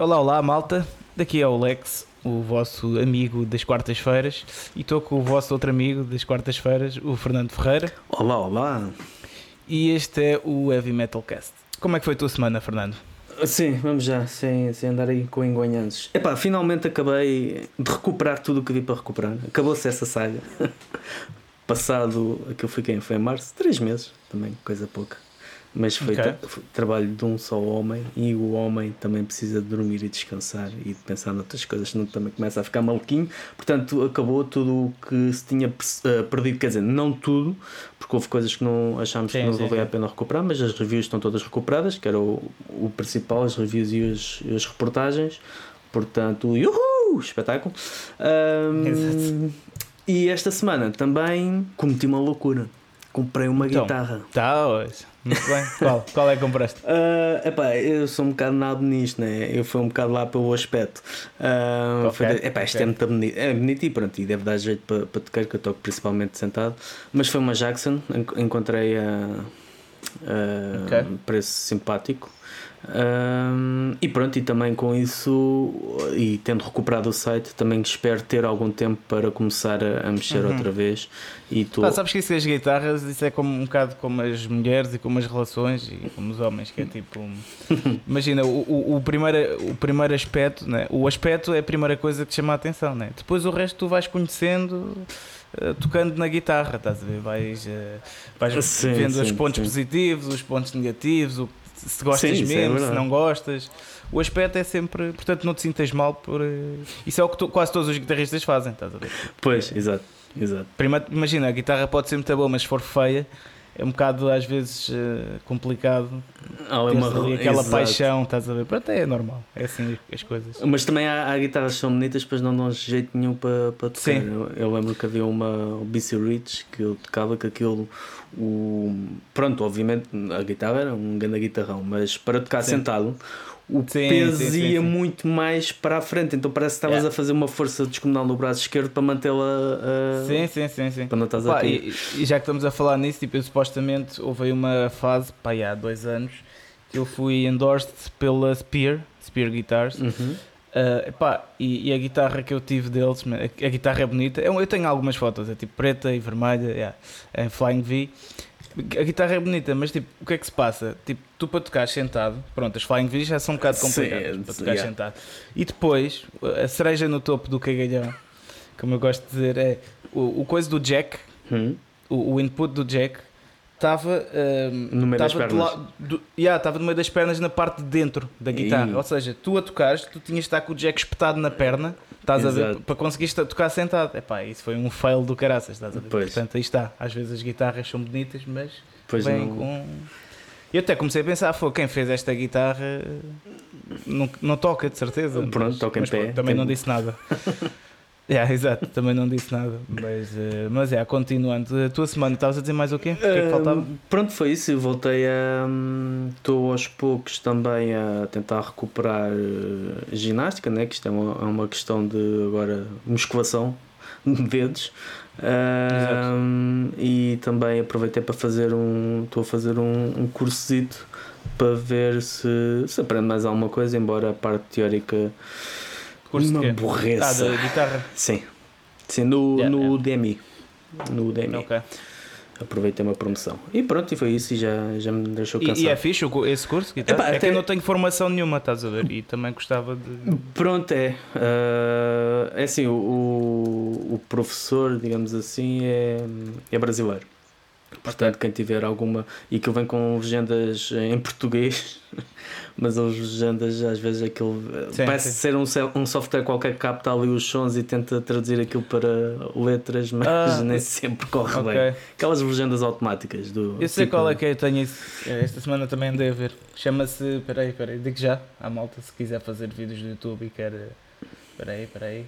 Olá, olá, malta. Daqui é o Lex, o vosso amigo das quartas-feiras, e estou com o vosso outro amigo das quartas-feiras, o Fernando Ferreira, Olá, olá. e este é o Heavy Metal Cast. Como é que foi a tua semana, Fernando? Sim, vamos já, sem, sem andar aí com engonhanços. Epá, finalmente acabei de recuperar tudo o que vi para recuperar. Acabou-se essa saga. Passado, aquilo foi quem? Foi em março? Três meses também, coisa pouca. Mas foi, Ok. tra- foi trabalho de um só homem e o homem também precisa de dormir e descansar e de pensar noutras coisas, senão também começa a ficar maluquinho. Portanto, acabou tudo o que se tinha eh, perdido, quer dizer, não tudo, porque houve coisas que não achámos Sim, que não sim, valia a sim. pena recuperar, mas as reviews estão todas recuperadas, que era o, o principal, as reviews e as, as reportagens. Portanto, uhul, espetáculo. Ahm, Exato. e esta semana também cometi uma loucura. Comprei uma Então. guitarra. Tá, hoje. Muito bem. Qual? Qual é que compraste? Ah, epá, eu sou um bocado nabo nisto, né? Eu fui um bocado lá pelo aspecto. Ah, Ok, foi epá, isto ok. é muito bonito. É bonito e pronto, e deve dar jeito para, para tocar, que eu toco principalmente sentado. Mas foi uma Jackson, en- encontrei a, a Ok. preço simpático. Ah, e pronto, e também com isso, e tendo recuperado o site, também espero ter algum tempo para começar a, a mexer Uhum. outra vez. E tô, Pá, sabes que isso das guitarras, isso é como, um bocado como as mulheres e como as relações e como os homens, que é tipo. Imagina, o, o, o primeiro, o primeiro aspecto, né? o aspecto é a primeira coisa que te chama a atenção, né? depois o resto tu vais conhecendo. eh, Tocando na guitarra, estás a ver? Vais, eh, vais Sim, vendo os sim, pontos sim. positivos, os pontos negativos, o, se gostas Sim, é mesmo, se verdade. não gostas. O aspecto é sempre. Portanto, não te sintas mal por. eh, Isso é o que tu- quase todos os guitarristas fazem, estás a ver? Pois, exato, exato. Primeiro, imagina, a guitarra pode ser muito boa, mas se for feia, é um bocado às vezes eh, complicado. Há Teres uma- aquela exato. paixão, estás a ver? Pronto, é normal, é assim as coisas. Mas também há, há guitarras que são bonitas, depois não dão jeito nenhum para, para tocar. Sim. Eu, eu lembro que havia uma o BC Rich que eu tocava que aquilo. O, pronto, obviamente a guitarra era um grande guitarrão, mas para tocar Sim. sentado o Sim, peso sim, sim, ia muito mais para a frente, então parece que estavas Yeah. a fazer uma força descomunal no braço esquerdo para mantê-la a- Sim, sim, sim, sim. para não estás a Pá, cair. e, e já que estamos a falar nisso, tipo, eu supostamente houve aí uma fase, pá, há dois anos, que eu fui endorsed pela Spear, Spear Guitars. Uhum. Uh, e, e a guitarra que eu tive deles, a, a guitarra é bonita. Eu, eu tenho algumas fotos, é tipo preta e vermelha, yeah, em Flying V. A guitarra é bonita, mas tipo, o que é que se passa? Tipo, tu para tocar sentado, pronto, as Flying V já são um bocado Sim, complicadas para tocar yeah. sentado. E depois, a cereja no topo do cagalhão, como eu gosto de dizer, é o, o coisa do jack, Hum. o, o input do jack, estava No meio das pernas. la- do- yeah, no meio das pernas na parte de dentro da guitarra. Ih. Ou seja, tu a tocares, tu tinhas de estar com o jack espetado na perna, estás a ver, Exato. para conseguir esta- tocar sentado. Epá, isso foi um fail do caraças, estás a ver? Pois. Portanto, aí está. Às vezes as guitarras são bonitas, mas Pois não. com. Eu até comecei a pensar, foi quem fez esta guitarra não, não toca, de certeza. Pronto, mas- toca em mas pé. pronto, também Tem- não disse nada. Yeah, exato, também não disse nada. Mas, eh, mas é, continuando. A tua semana, estavas a dizer mais o quê? O que é que faltava? Hum, Pronto, foi isso. Eu voltei a. hum, Estou aos poucos também a tentar recuperar eh, ginástica, né? que isto é uma, é uma questão de agora musculação de dedos. Hum, e também aproveitei para fazer um. Estou a fazer um, um cursito para ver se, se aprendo mais alguma coisa, embora a parte teórica Curso de me quê? Ah, da guitarra. Sim. Sim, no, Yeah, no yeah. DMI. No DMI. Aproveitei uma promoção. E pronto, e foi isso e já, já me deixou E, cansado. e é fixe esse curso? de guitarra? Epá, é que até- eu não tenho formação nenhuma, estás a ver? E também gostava de. Pronto, é. Ah, é assim, o, o, o professor, digamos assim, é, é brasileiro. Portanto, quem tiver alguma. E que vem com legendas em português, mas as legendas às vezes aquilo. Sim, parece sim. ser um, um software qualquer que capta ali os sons e tenta traduzir aquilo para letras, mas Ah, nem sempre corre Ok. bem. Aquelas legendas automáticas do. Eu sei tipo- qual é que é, eu tenho isso. Esta semana também andei a ver. Chama-se. Peraí, peraí, digo já. À malta se quiser fazer vídeos do YouTube e quer. Peraí, peraí.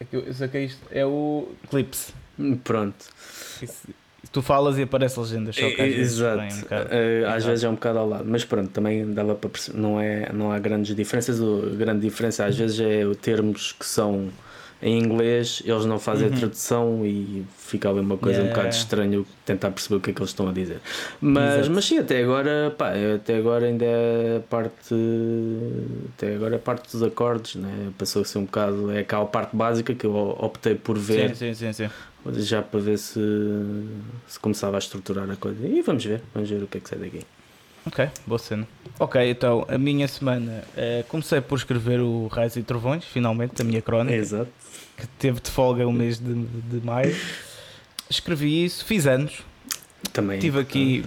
É que eu, eu saquei isto. É o Clips. Pronto. Isso- Tu falas e aparece legendas, só que às vezes Exato. um bocado. Eh, às Exato. vezes é um bocado ao lado, mas pronto, também dava para perceber, não, é, não há grandes diferenças. A grande diferença às vezes é termos que são em inglês, eles não fazem Uhum. a tradução e fica ali uma coisa um Yeah. bocado estranho tentar perceber o que é que eles estão a dizer. Mas, Exato. mas sim, até agora, pá, até agora ainda é parte. Até agora é parte dos acordes, né? Passou a ser um bocado. É aquela parte básica que eu optei por ver Sim, sim, sim, sim. já para ver se, se começava a estruturar a coisa. E vamos ver, vamos ver o que é que sai daqui. Ok, boa cena. Ok, então a minha semana eh, comecei por escrever o Raios e Trovões, finalmente, a minha crónica, Exato. que teve de folga o mês de, de maio. Escrevi isso, fiz anos, Também. tive aqui,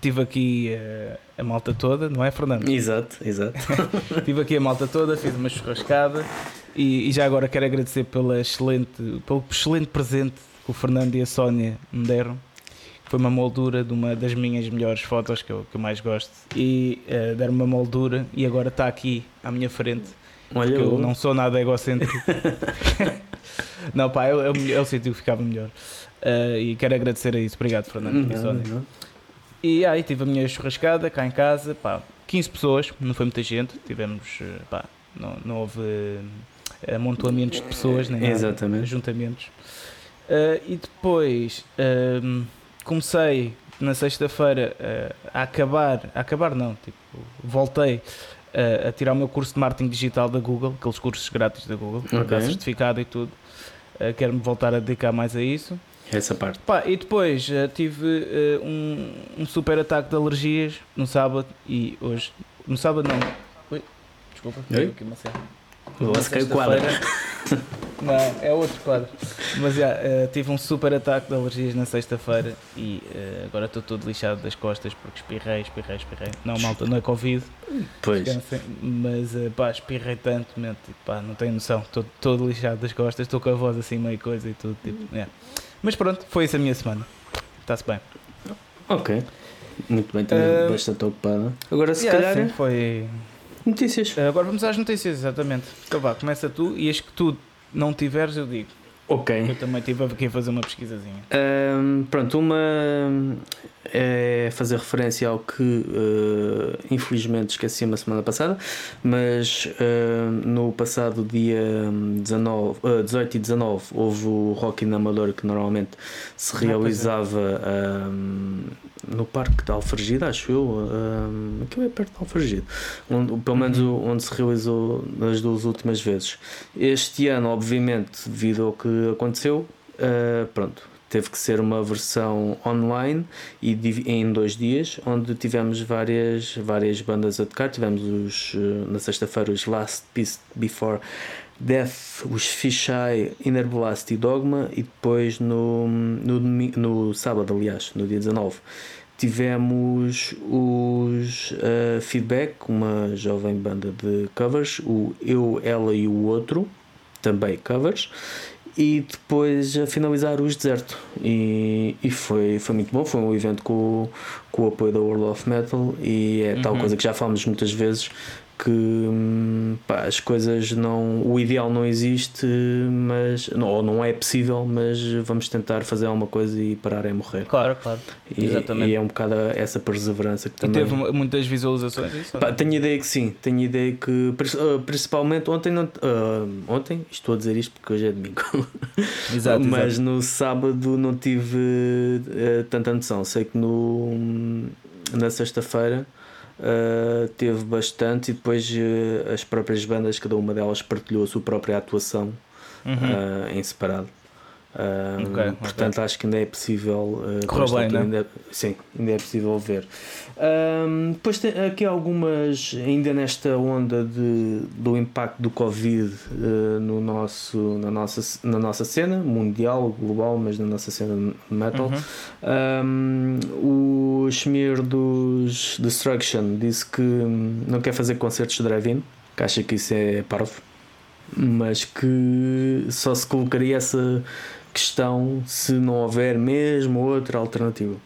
tive aqui eh, a malta toda, não é, Fernando? Exato, exato. Tive aqui a malta toda, fiz uma churrascada e, e já agora quero agradecer pela excelente, pelo excelente presente que o Fernando e a Sónia me deram. Foi uma moldura de uma das minhas melhores fotos que eu, que eu mais gosto. E eh, deram uma moldura e agora está aqui à minha frente. Olha, Porque eu não sou nada egocêntrico. não, pá, é, o- é, é o sítio que ficava melhor. Eh, e quero agradecer a isso. Obrigado, Fernando e Não, não. E aí tive a minha churrascada cá em casa, pá, 15 pessoas, não foi muita gente, tivemos, eh, pá, não, não houve amontoamentos de pessoas, nem nada, Exatamente. ajuntamentos. Eh, e depois ehm, comecei na sexta-feira eh, a acabar, a acabar não, tipo, voltei eh, a tirar o meu curso de marketing digital da Google, aqueles cursos grátis da Google, Ok. dá certificado e tudo. Eh, Quero-me voltar a dedicar mais a isso. Essa parte. Pá, e depois tive um, um super ataque de alergias no sábado e hoje. No sábado não. Ui, desculpa, Oi? caiu aqui uma cena. Na se caiu o quadro. Não, é outro quadro. Mas já, eh, tive um super ataque de alergias na sexta-feira e eh, agora estou todo lixado das costas porque espirrei, espirrei, espirrei. Não, malta, não é Covid, Pois. descansem, mas eh, pá, espirrei tanto, mente, pá, não tenho noção. Estou todo lixado das costas, estou com a voz assim meio coisa e tudo. Tipo, é. Mas pronto, foi isso a minha semana. Está-se bem. Ok. Muito bem, também bastante ocupada. Agora, se Yeah, calhar, sim, foi. Notícias. Eh, Agora vamos às notícias, exatamente. Então vá, começa tu e as que tu não tiveres, eu digo. Ok. Eu também estive aqui a fazer uma pesquisazinha. Ahm, pronto, uma é fazer referência ao que eh, infelizmente esqueci na semana passada, mas ahm, no passado dia 19, eh, 18 e 19 houve o Rock in Amador que normalmente se pois é. realizava ahm, no Parque de Alfragide, acho eu, aquilo é perto de Alfragide, onde, pelo menos o- onde se realizou nas duas últimas vezes. Este ano, obviamente, devido ao que aconteceu, Uh, pronto, teve que ser uma versão online e em dois dias, onde tivemos várias, várias bandas a tocar. Tivemos os, uh, na sexta-feira os Last Peace Before Death, os Fisheye, Inner Blast e Dogma, e depois no, no, no sábado, aliás, no dia 19. Tivemos os uh, Feedback, uma jovem banda de covers, o Eu, Ela e o Outro, também covers, e depois a finalizar os Deserto. E, e foi, foi muito bom. Foi um evento com, o- com o apoio da World of Metal, e é tal Uhum. coisa que já falamos muitas vezes. Que hum, pá, as coisas não. O ideal não existe, mas. Não, ou não é possível, mas vamos tentar fazer alguma coisa e parar é morrer. Claro, claro. E, Exatamente. e é um bocado essa perseverança que E também. teve mu- muitas visualizações, isso? Pá, tenho ideia que sim, tenho ideia que ah, principalmente ontem não, ah, ontem, estou a dizer isto porque hoje é domingo, Exato, mas exato. no sábado não tive ah, tanta noção. Sei que no, na sexta-feira ah, teve bastante e depois ah, as próprias bandas, cada uma delas partilhou a sua própria atuação Uhum. ah, em separado. Ah, Ok, ok. portanto, acho que ainda é possível. ah, Correu bem, altura né? ainda- sim, ainda é possível ver. Ahm, depois tem aqui algumas, ainda nesta onda de, do impacto do Covid eh, no nosso, na, nossa, na nossa cena mundial, global, mas na nossa cena metal. Uhum. Um, o Schmier dos Destruction disse que não quer fazer concertos de drive-in, que acha que isso é parvo, mas que só se colocaria essa questão se não houver mesmo outra alternativa.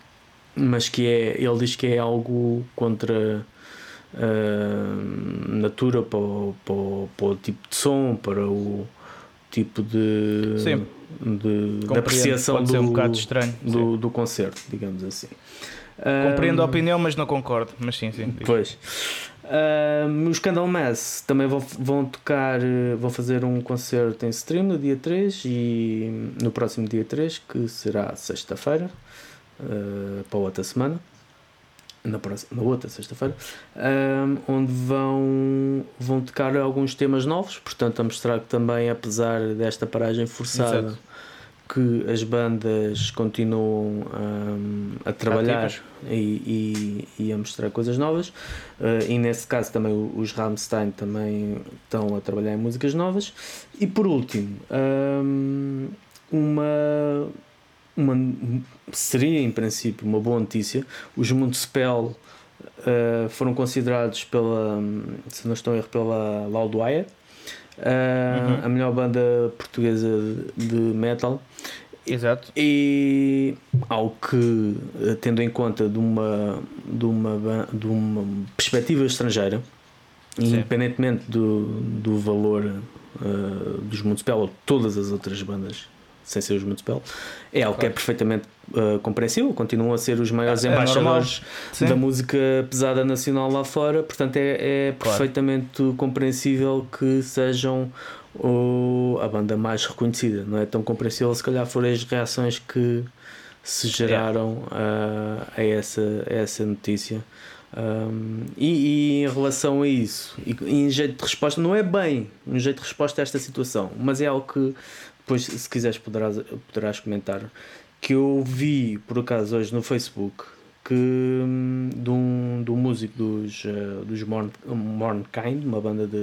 Mas que é, ele diz que é algo contra a natura para o, para, o, para o tipo de som, para o tipo de, Sim. de, de apreciação do, um do, do concerto, digamos assim. Compreendo a Ahm, opinião, mas não concordo. Mas sim, sim. diz. Pois. Uh, os Candlemass também vão, vão tocar, vão fazer um concerto em stream no dia 3 e no próximo dia 3, que será sexta-feira, uh, para outra semana, na, próxima, na outra sexta-feira, um, onde vão, vão tocar alguns temas novos, portanto, a mostrar que também, apesar desta paragem forçada. Exato que as bandas continuam um, a trabalhar e, e, e, a mostrar coisas novas. Uh, e nesse caso também os Rammstein também estão a trabalhar em músicas novas. E por último um, uma, uma seria em princípio uma boa notícia os Municipal uh, foram considerados pela se não estou a erro pela Loudwire uhum. a melhor banda portuguesa de metal. Exato. E ao que, tendo em conta de uma, de uma, de uma perspectiva estrangeira, Sim. independentemente do, do valor uh, dos Municipal ou todas as outras bandas sem ser os Municipal, é algo claro. que é perfeitamente uh, compreensível, continuam a ser os maiores é, embaixadores é da música pesada nacional lá fora, portanto é, é claro. perfeitamente compreensível que sejam o, a banda mais reconhecida, não é tão compreensível se calhar foram as reações que se geraram uh, a, essa, a essa notícia. Um, e, e, em relação a isso, e, e em jeito de resposta, não é bem um jeito de resposta a esta situação, mas é algo que depois, se quiseres, poderás, poderás comentar. Que eu vi, por acaso, hoje no Facebook, que hum, de um, de um músico dos, uh, dos Morn, Mornkind, uma banda de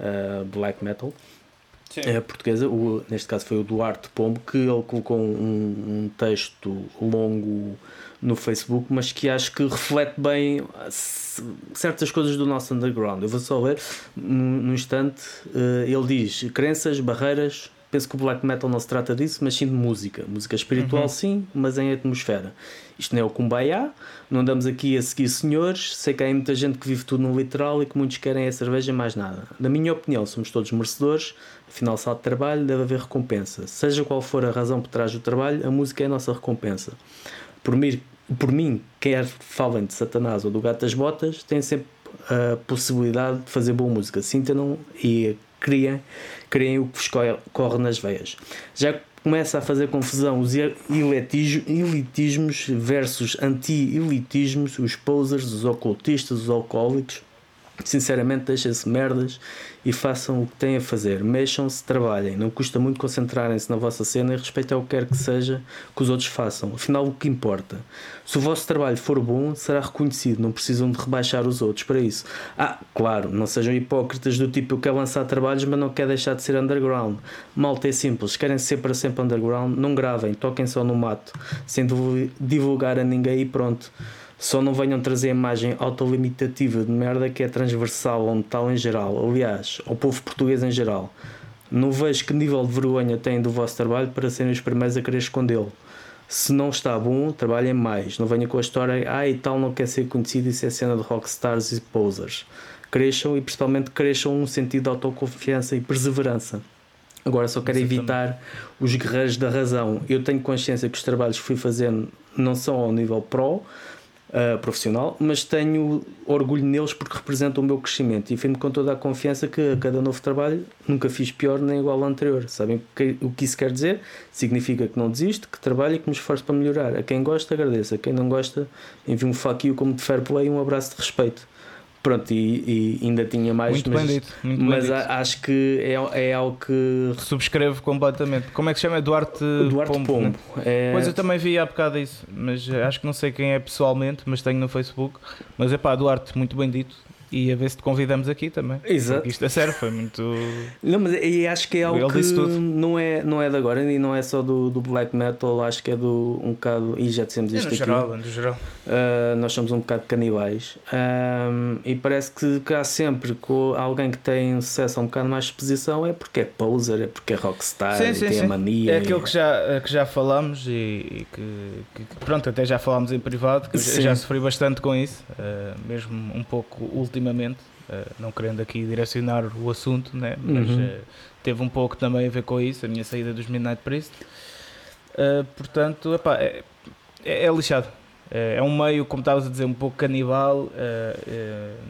uh, black metal uh, portuguesa, o, neste caso foi o Duarte Pombo, que ele colocou um, um texto longo no Facebook, mas que acho que reflete bem certas coisas do nosso underground. Eu vou só ler no instante. ele diz: crenças, barreiras, penso que o black metal não se trata disso, mas sim de música. Música espiritual, uhum. sim, mas em atmosfera. Isto não é o Kumbaya, não andamos aqui a seguir senhores. Sei que há muita gente que vive tudo no literal e que muitos querem a cerveja mais nada. Na minha opinião, somos todos merecedores, afinal, sal de trabalho deve haver recompensa. Seja qual for a razão por trás do trabalho, a música é a nossa recompensa. Por mim, por mim quer falem de Satanás ou do Gato das Botas, têm sempre a possibilidade de fazer boa música. Sintam e criem, criem o que vos corre nas veias. Já começa a fazer confusão os elitismos versus anti-elitismos, os posers, os ocultistas, os alcoólicos. Sinceramente, deixem-se merdas e façam o que têm a fazer. Mexam-se, trabalhem. Não custa muito concentrarem-se na vossa cena e respeitem o que quer que seja que os outros façam. Afinal, o que importa? Se o vosso trabalho for bom, será reconhecido. Não precisam de rebaixar os outros para isso. Ah, claro, não sejam hipócritas do tipo eu quero lançar trabalhos, mas não quero deixar de ser underground. Malta é simples. Querem ser para sempre underground? Não gravem, toquem só no mato, sem divulgar a ninguém e pronto. Só não venham trazer a imagem autolimitativa de merda que é transversal ao metal em geral, aliás, ao povo português em geral. Não vejo que nível de vergonha têm do vosso trabalho para serem os primeiros a querer escondê-lo. Se não está bom, trabalhem mais. Não venham com a história, ah, e tal não quer ser conhecido, isso é cena de rockstars e posers. Cresçam e principalmente cresçam um sentido de autoconfiança e perseverança. Agora só quero evitar os guerreiros da razão. Eu tenho consciência que os trabalhos que fui fazendo não são ao nível pro, uh, profissional, mas tenho orgulho neles porque representam o meu crescimento e afirmo com toda a confiança que a cada novo trabalho nunca fiz pior nem igual ao anterior. Sabem o que isso quer dizer? Significa que não desisto, que trabalho e que me esforço para melhorar. A quem gosta, agradeço. A quem não gosta, envio um you como de fair play e um abraço de respeito. Pronto, e, e, ainda tinha mais, muito mas, bem dito, muito mas bem a, acho que é, é algo que subscrevo completamente. Como é que se chama? Duarte, Duarte Pombo. Pombo. Né? É... Pois eu também vi há bocado isso, mas acho que não sei quem é pessoalmente, mas tenho no Facebook. Mas é pá, Duarte, muito bem dito e a ver se te convidamos aqui também. Exato. Porque isto é sério, foi muito. Não, mas e acho que é algo que não é, não é de agora e não é só do, do black metal, acho que é do um bocado. E já dissemos isto é, no aqui. Geral, no geral. Uh, nós somos um bocado canibais uh, e parece que, que há sempre com alguém que tem sucesso a um bocado mais de exposição é porque é poser, é porque é rockstar, sim, sim, tem sim. a mania. É aquilo que já, que já falamos e, e que, que, pronto, até já falámos em privado, que já sofri bastante com isso, uh, mesmo um pouco último ultimamente, uh, não querendo aqui direcionar o assunto, né? mas uhum. uh, teve um pouco também a ver com isso, a minha saída dos Midnight Priest. Uh, portanto, epá, é, é, é, lixado. é um meio, como estavas a dizer, um pouco canibal,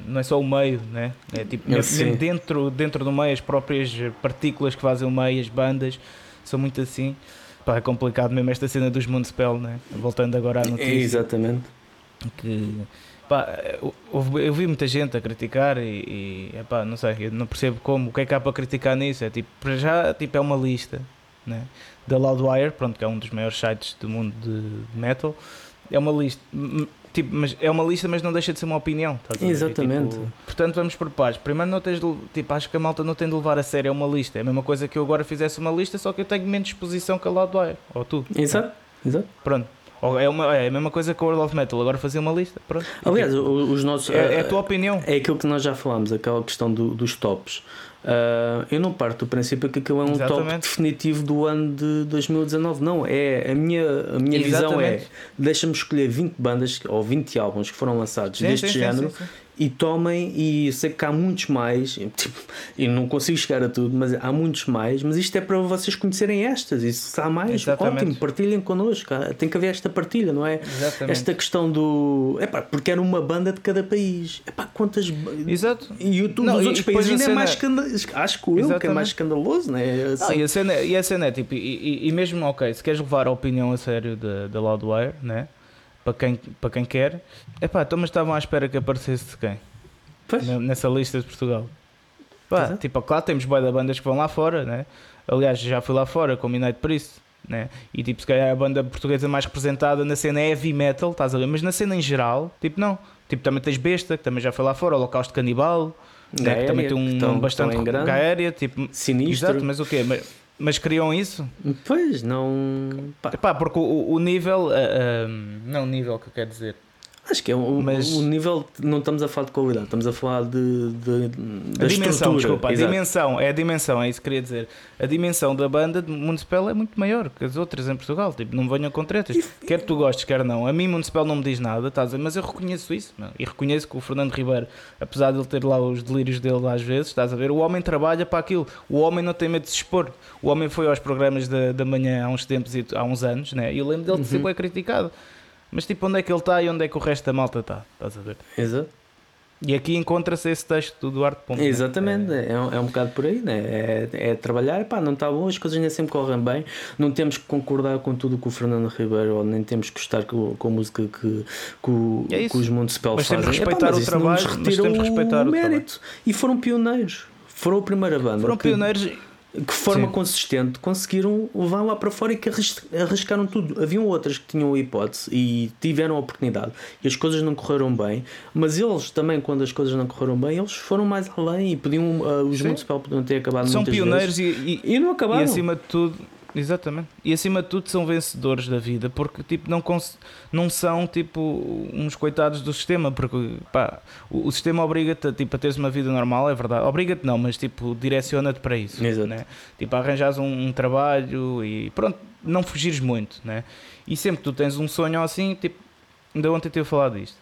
não é só o meio, né? é tipo, mesmo dentro, dentro do meio, as próprias partículas que fazem o meio, as bandas, são muito assim. Pá, é complicado mesmo esta cena dos Municipal, né? voltando agora à notícia. exatamente. Que, pá, eu, eu vi muita gente a criticar e, e epá, não sei, eu não percebo como, o que é que há para criticar nisso? É tipo, para já tipo, é uma lista né? da Loudwire, pronto, que é um dos maiores sites do mundo de metal é uma lista. Tipo, mas é uma lista, mas não deixa de ser uma opinião. Exatamente. Tipo, portanto, vamos por paz. Primeiro, não tens de, tipo, acho que a malta não tem de levar a sério uma lista. É a mesma coisa que eu agora fizesse uma lista, só que eu tenho menos exposição que a Loudwire. Ou tu. Exato. Exato. Pronto. É, uma, é a mesma coisa que o World of Metal, agora fazer uma lista. Pronto. Aliás, os nossos. É, é, a tua opinião. É aquilo que nós já falámos, aquela questão do, dos tops. Uh, eu não parto do princípio que aquilo é um Exatamente. top definitivo do ano de 2019. Não, é a minha, a minha visão é deixa-me escolher 20 bandas ou 20 álbuns que foram lançados sim, deste sim, género sim, e tomem, e sei que há muitos mais, tipo, e não consigo chegar a tudo, mas há muitos mais, mas isto é para vocês conhecerem estas, e se há mais, Exatamente. ótimo, partilhem connosco, tem que haver esta partilha, não é? Exatamente. Esta questão do. Epá, porque era uma banda de cada país. Epá, quantas. Exato. E o não, dos outros países ainda é cena... é mais escandaloso. Acho que eu que é mais escandaloso, não é? Assim... Não, e, a cena, e a cena é tipo, e, e, e mesmo, ok, se queres levar a opinião a sério da Loudwire, né? Para quem, para quem quer, epá, então mas estavam à espera que aparecesse de quem? Pois. nessa lista de Portugal. Pá, tipo, claro, temos boia de bandas que vão lá fora, né? Aliás, já fui lá fora com Midnight Priest, né? E tipo, se calhar a banda portuguesa mais representada na cena é heavy metal, estás a ver? Mas na cena em geral, tipo, não. Tipo, também tens Besta, que também já foi lá fora, Holocausto Canibal, né? que também tem um estão, bastante gaéria, tipo, sinistro. Exato, mas o quê? Mas, mas criam isso? Pois, não. Pá, Pá porque o, o nível. Uh, uh, não o nível que eu quero dizer. Acho que é um, mas... um nível. Não estamos a falar de qualidade, estamos a falar de. de, a dimensão, desculpa, a dimensão, é a dimensão, é isso que queria dizer. A dimensão da banda de Municipal é muito maior que as outras em Portugal. Tipo, não venham com tretas. E... Quer tu gostes, quer não. A mim, Municipal não me diz nada, estás a dizer, mas eu reconheço isso. Meu. E reconheço que o Fernando Ribeiro, apesar de ele ter lá os delírios dele às vezes, estás a ver, o homem trabalha para aquilo. O homem não tem medo de se expor. O homem foi aos programas da, da manhã há uns tempos, há uns anos, né? e eu lembro dele de ser uhum. bem criticado. Mas tipo, onde é que ele está e onde é que o resto da malta está? Estás a ver? Exato. E aqui encontra-se esse texto do Duarte Ponte. Né? Exatamente, né? é, um, é um bocado por aí, né? é, é trabalhar, pá, não está bom, as coisas nem sempre correm bem, não temos que concordar com tudo que o Fernando Ribeiro, ou nem temos que gostar com, com a música que, que, é que os Montespel fazem. Mas respeitar Epá, o trabalho, mas temos que respeitar o, o mérito. E foram pioneiros, foram a primeira banda. Foram que... pioneiros que forma Sim. consistente conseguiram levar lá para fora e que arriscaram tudo. Haviam outras que tinham a hipótese e tiveram a oportunidade e as coisas não correram bem, mas eles também, quando as coisas não correram bem, eles foram mais além e podiam, uh, os Municipal podiam ter acabado São pioneiros e, e, e, não acabaram. E acima de tudo, Exatamente. E acima de tudo são vencedores da vida, porque tipo, não, não são tipo uns coitados do sistema, porque pá, o, o sistema obriga-te tipo, a teres uma vida normal, é verdade. Obriga-te não, mas tipo, direciona-te para isso. Exato. Né? Tipo, arranjas um, um, trabalho e pronto, não fugires muito. Né? E sempre que tu tens um sonho assim, tipo, ainda ontem tive falado disto.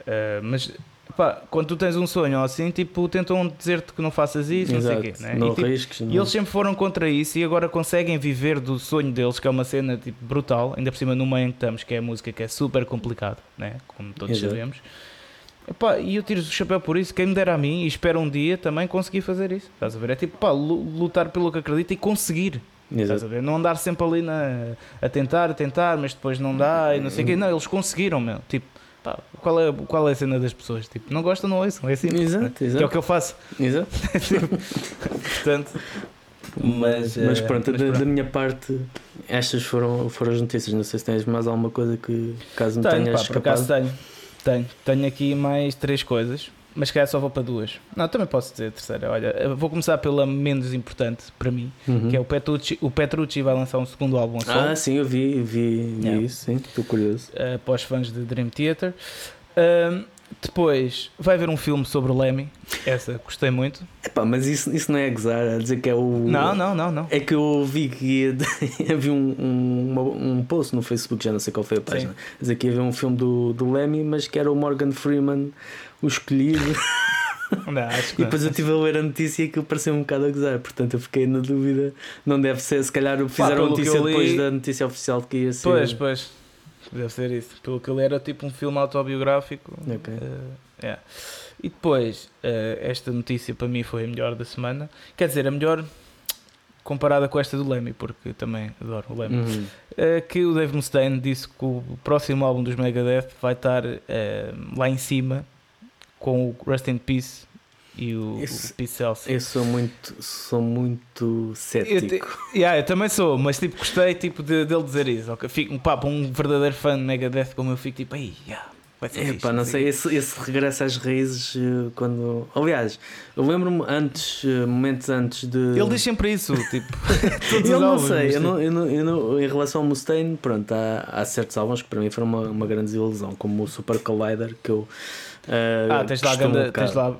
Uh, mas Pá, quando tu tens um sonho assim, tipo, tentam dizer-te que não faças isso, Exato. não sei o quê. Né? Não e, tipo, risques, não. e eles sempre foram contra isso e agora conseguem viver do sonho deles, que é uma cena tipo, brutal, ainda por cima no meio em que estamos, que é a música que é super complicado, né? como todos Exato. sabemos. Epá, e eu tiro o chapéu por isso, quem me dera a mim e espero um dia também conseguir fazer isso. Estás a ver? É tipo, pá, lutar pelo que acredita e conseguir. Estás a ver? Não andar sempre ali na, a tentar, a tentar, mas depois não dá e não sei o quê. Não, eles conseguiram, meu. Tipo, Pá, qual, é, qual é a cena das pessoas? Tipo, não gostam, não ouçam. É assim. Exato, exato. Que é o que eu faço. Exato. Portanto. Mas, mas, pronto, mas da, pronto, da, minha parte, estas foram, foram as notícias. Não sei se tens mais alguma coisa que, caso não tenho, tenhas pá, por acaso tenho. Tenho. Tenho aqui mais três coisas mas calhar só vou para duas. Não, também posso dizer a terceira. Olha, vou começar pela menos importante para mim, uhum. que é o Petrucci. O Petrucci vai lançar um segundo álbum a Ah, sim, eu vi, vi, vi yeah. isso, sim, estou curioso. Uh, para os fãs de Dream Theater. Uh, depois vai haver um filme sobre o Lemmy. Essa gostei muito. Epá, mas isso, isso não é gozar, a dizer que é o. Não, não, não, não. É que eu vi que havia um, um, um post no Facebook, já não sei qual foi a página, a dizer que havia um filme do, do Lemmy, mas que era o Morgan Freeman o escolhido. Não, acho que e depois eu estive a ler a notícia e aquilo pareceu um bocado a gozar, portanto eu fiquei na dúvida. Não deve ser, se calhar fizeram a notícia li... depois da notícia oficial de que ia ser. Pois, pois. deve ser isso. Pelo que ele era tipo um filme autobiográfico. Ok. Uh, yeah. E depois, uh, esta notícia para mim foi a melhor da semana. Quer dizer, a melhor comparada com esta do Lemmy, porque também adoro o Lemmy. Uhum. Uh, que o Dave Mustaine disse que o próximo álbum dos Megadeth vai estar lá em cima com o Rust in Peace e o, Esse- o Peace Celsius. Eu sou muito, sou muito Eu, cético. yeah, eu também sou, mas tipo, gostei tipo, de, dele dizer isso. ok? Fico, pá, para um verdadeiro fã de Megadeth como eu fico, tipo, aí, yeah, vai ser Epá, não sei, esse, esse regresso às raízes eh, quando. Aliás, eu lembro-me antes, eh, momentos antes de. Ele diz sempre isso, tipo, Eu não sei, eu não, eu não, eu não- em relação ao Mustaine, pronto, há, há certos álbuns que para mim foram uma, uma grande desilusão, como o Super Collider, que eu. Ah, tens lá, ganda- um tens lá,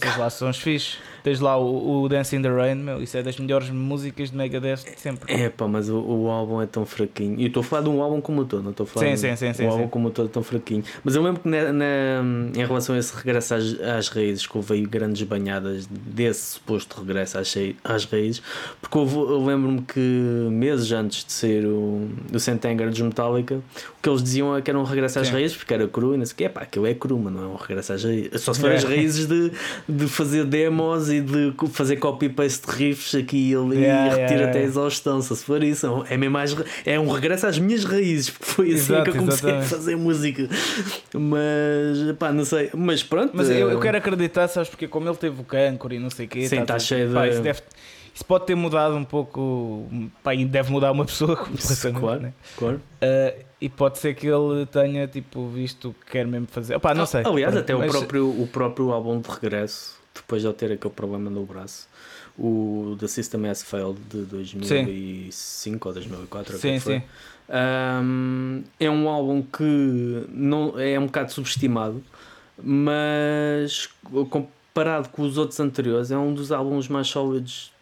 tens lá sons fixe. Tens lá o, o Dance in the Rain, meu, isso é das melhores músicas de Megadeth de sempre. É pá, mas o, o álbum é tão fraquinho. E eu estou a falar de um álbum como todo, não estou a falar Sim, de sim, sim, um sim, álbum sim. como todo tão fraquinho. Mas eu lembro que na, na- em relação a esse regresso às, às raízes, que houve grandes banhadas desse suposto regresso às, às raízes, porque houve- eu lembro-me que meses antes de ser o, o Saint Anger dos Metallica, o que eles diziam é que era um regresso às Sim. raízes, porque era cru e não sei o quê. Pá, aquilo é cru, mas não é um regresso às raízes. Só se for É. as raízes de, de fazer demos e de co- fazer copy-paste de riffs aqui e ali Yeah, e repetir yeah, até a exaustão. Se for isso, é mesmo mais, é um regresso às minhas raízes, porque foi assim Exato, que eu comecei exatamente. a fazer música. Mas, pá, não sei. Mas pronto. Mas eu, eu eh, quero acreditar, sabes, porque como ele teve o cancro e não sei o quê, Sim, tá tudo- cheio de- pá, isso, deve- isso pode ter mudado um pouco, pá, e deve mudar uma pessoa completamente, Claro. né? Claro. Uh, e pode ser que ele tenha tipo, visto o que quer mesmo fazer. Opá, não sei. Aliás, até o mas- próprio, o próprio álbum de regresso, depois de ele ter aquele problema no braço, o The System Has Failed de 2005 ou 2004, ou o que Sim, foi. sim. Um, é um álbum que não, é um bocado subestimado, mas comparado com os outros anteriores, é um dos álbuns mais sólidos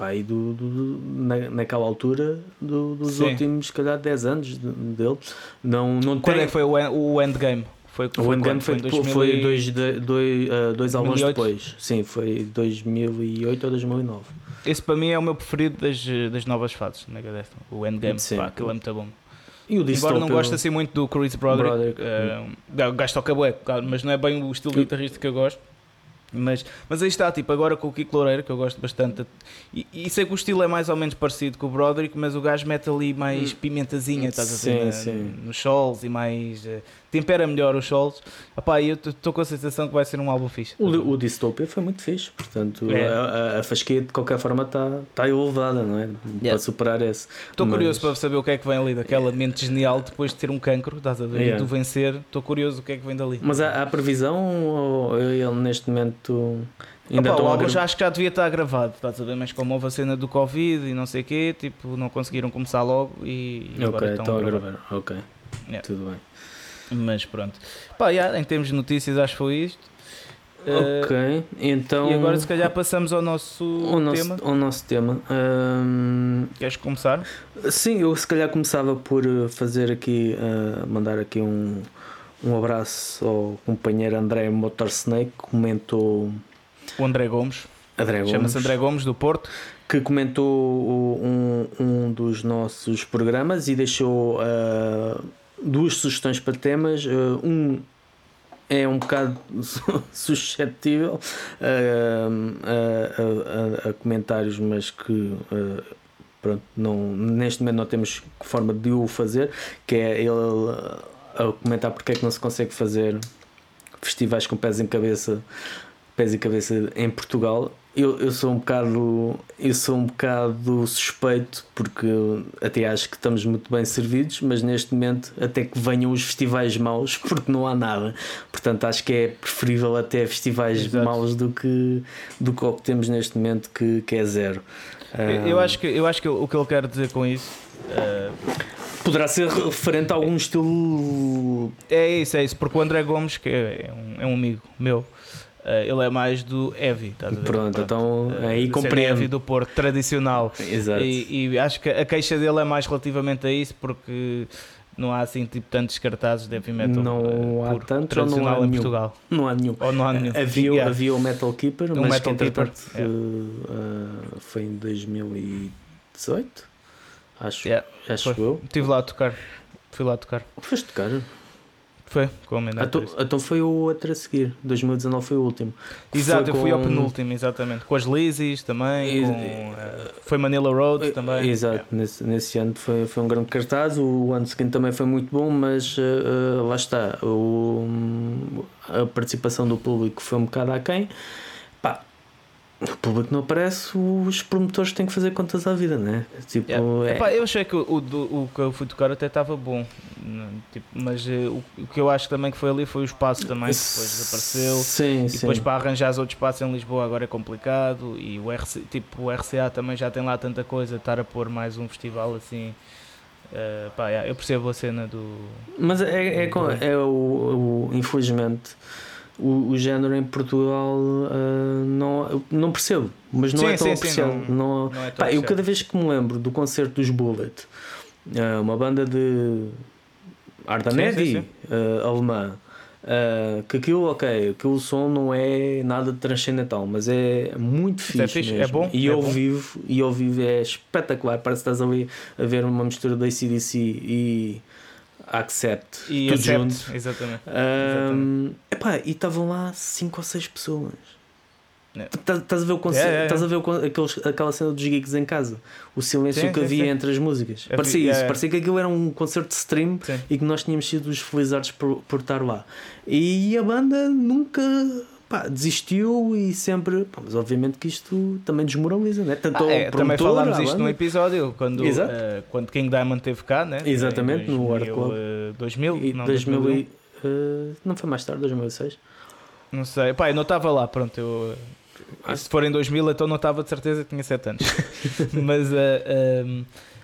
aí do, do- na, naquela altura do- dos Sim. últimos, se calhar, 10 anos de- dele. Não, não Quando tem, é que foi o, o Endgame? Foi, o Endgame foi, em depois- 2000 foi dois, de- dois, ah, dois álbuns 2008? depois. Sim, foi 2008 ou 2009. Esse para mim é o meu preferido das, das novas fases Megadeth. O Endgame, Sim. pá, aquilo é muito bom. E o Embora não goste assim muito do Chris Broderick, Broderick. eh, o gajo toca bué, claro, mas não é bem o estilo guitarrista que eu gosto. Mas, mas aí está, tipo, agora com o Kiko Loureiro, que eu gosto bastante, e, e sei que o estilo é mais ou menos parecido com o Broderick, mas o gajo mete ali mais pimentazinha, estás a ver, Sim, sim. nos solos e mais. Tempera melhor os solos. Epá, eu estou com a sensação que vai ser um álbum fixe. O, o Dystopia foi muito fixe, portanto É. a, a, a fasquia de qualquer forma está tá elevada, não é? Para superar esse. Estou Mas- curioso para saber o que é que vem ali daquela mente genial depois de ter um cancro, estás a ver? Yeah. E tu vencer, estou curioso o que é que vem dali. Mas há, há previsão ou ele neste momento ainda Opa, estão o a álbum gra- já acho que já devia estar gravado, estás a ver? Mas como houve a cena do Covid e não sei o quê, tipo, não conseguiram começar logo e, e Ok, agora estão a gravar. gravar. Ok, Yeah. tudo bem. Mas pronto. Pá, yeah, em termos de notícias acho que foi isto. Eh, ok, então E agora se calhar passamos ao nosso ao nosso, tema. ao nosso tema. Hum, Queres começar? sim, eu se calhar começava por eh, fazer aqui, eh, mandar aqui um, um abraço ao companheiro André Motorsnake, que comentou O André Gomes. André Gomes. Chama-se André Gomes do Porto. que comentou um, um dos nossos programas e deixou ah, duas sugestões para temas. Ah, um é um bocado suscetível ah, a, a- comentários, mas que ah, pronto, não, neste momento não temos forma de o fazer, que é ele a comentar porque é que não se consegue fazer festivais com pés em cabeça pés e cabeça em Portugal. Eu, eu sou um bocado eu sou um bocado suspeito porque até acho que estamos muito bem servidos, mas neste momento até que venham os festivais maus porque não há nada. Portanto, acho que é preferível até festivais Exato. maus do que do que o que temos neste momento que, que é zero. Eu- Eu acho que, eu acho que o que ele quer dizer com isso eh, poderá ser referente a algum estilo é isso, é isso, porque o André Gomes, que é um, é um amigo meu, ele é mais do heavy, a ver? Pronto, então Eh, aí compreendo. heavy do Porto, tradicional. Exato. E, e acho que a queixa dele é mais relativamente a isso, porque não há assim tipo tantos cartazes de heavy metal Não eh, há tantos ou não tradicional há em? Portugal. Não há nenhum. Ou não há nenhum. Havia, Yeah. havia o Metal Keeper, Um mas Metal Keeper, yeah. uh, foi em 2018, acho, Yeah, acho foi. eu. Estive lá a tocar. Fui lá tocar. Foste tocar? Foi, com a Então, então foi o outro a seguir. 2019 foi o último. Exato, eu fui ao com- penúltimo, exatamente. Com as Lizzies também. Ex- com, eh, foi Manila Road também. Exato, nesse, nesse ano foi, foi um grande cartaz. O ano seguinte também foi muito bom, mas eh, eh, lá está. O, a participação do público foi um bocado aquém. Pá, o público não aparece, os promotores têm que fazer contas à vida, né? Tipo, Yeah. é- Epá, eu achei que o, o, o que eu fui tocar até estava bom. Não, tipo, mas eh, o, o que eu acho também que foi ali foi o espaço também, que depois desapareceu. Sim, E sim. depois para arranjar outro espaço em Lisboa agora é complicado e o, RC, tipo, o RCA também já tem lá tanta coisa, estar a pôr mais um festival assim. eh, pá, yeah, eu percebo a cena do. Mas é, é, com- é o, o- infelizmente o, o género em Portugal ah, não, não percebo, mas não Sim, é tão sim, sim, apreciado. não- não- Não é Pá, eu cada vez que me lembro do concerto dos Bullet, ah, uma banda de Arda Sim, Nevi, sim, sim. ah, alemã, ah, que aquilo, ok, aquele som não é nada de transcendental, mas é muito Mas fixe. é fixe, é bom, E é ao bom. vivo, e ao vivo é espetacular. Parece que estás ali a ver uma mistura da ACDC e Accept, E tudo accept, junto. exatamente. Ahm, epá, e estavam lá 5 ou 6 pessoas. É. Tá- Estás a ver, o conce- É, é, é. estás a ver o aqueles, aquela cena dos gigs em casa, o silêncio Sim, que sim, havia sim. entre as músicas. Havia- parecia isso, é. parecia que aquilo era um concerto de stream e que nós tínhamos sido os felizardos por, por estar lá. E a banda nunca pá, desistiu e sempre. pá, mas obviamente que isto também desmoraliza, né? Tanto Ah, é, também falámos isto banda. num episódio quando, eh, quando King Diamond teve cá, né? Exatamente, no Art Club. eh, 2000, E não, 2000 2001. e, eh, não foi mais tarde, 2006? Não sei, pá, eu não estava lá, pronto. Eu, Ah. se for em 2000, então não estava de certeza, tinha 7 anos. mas, eh, ehm,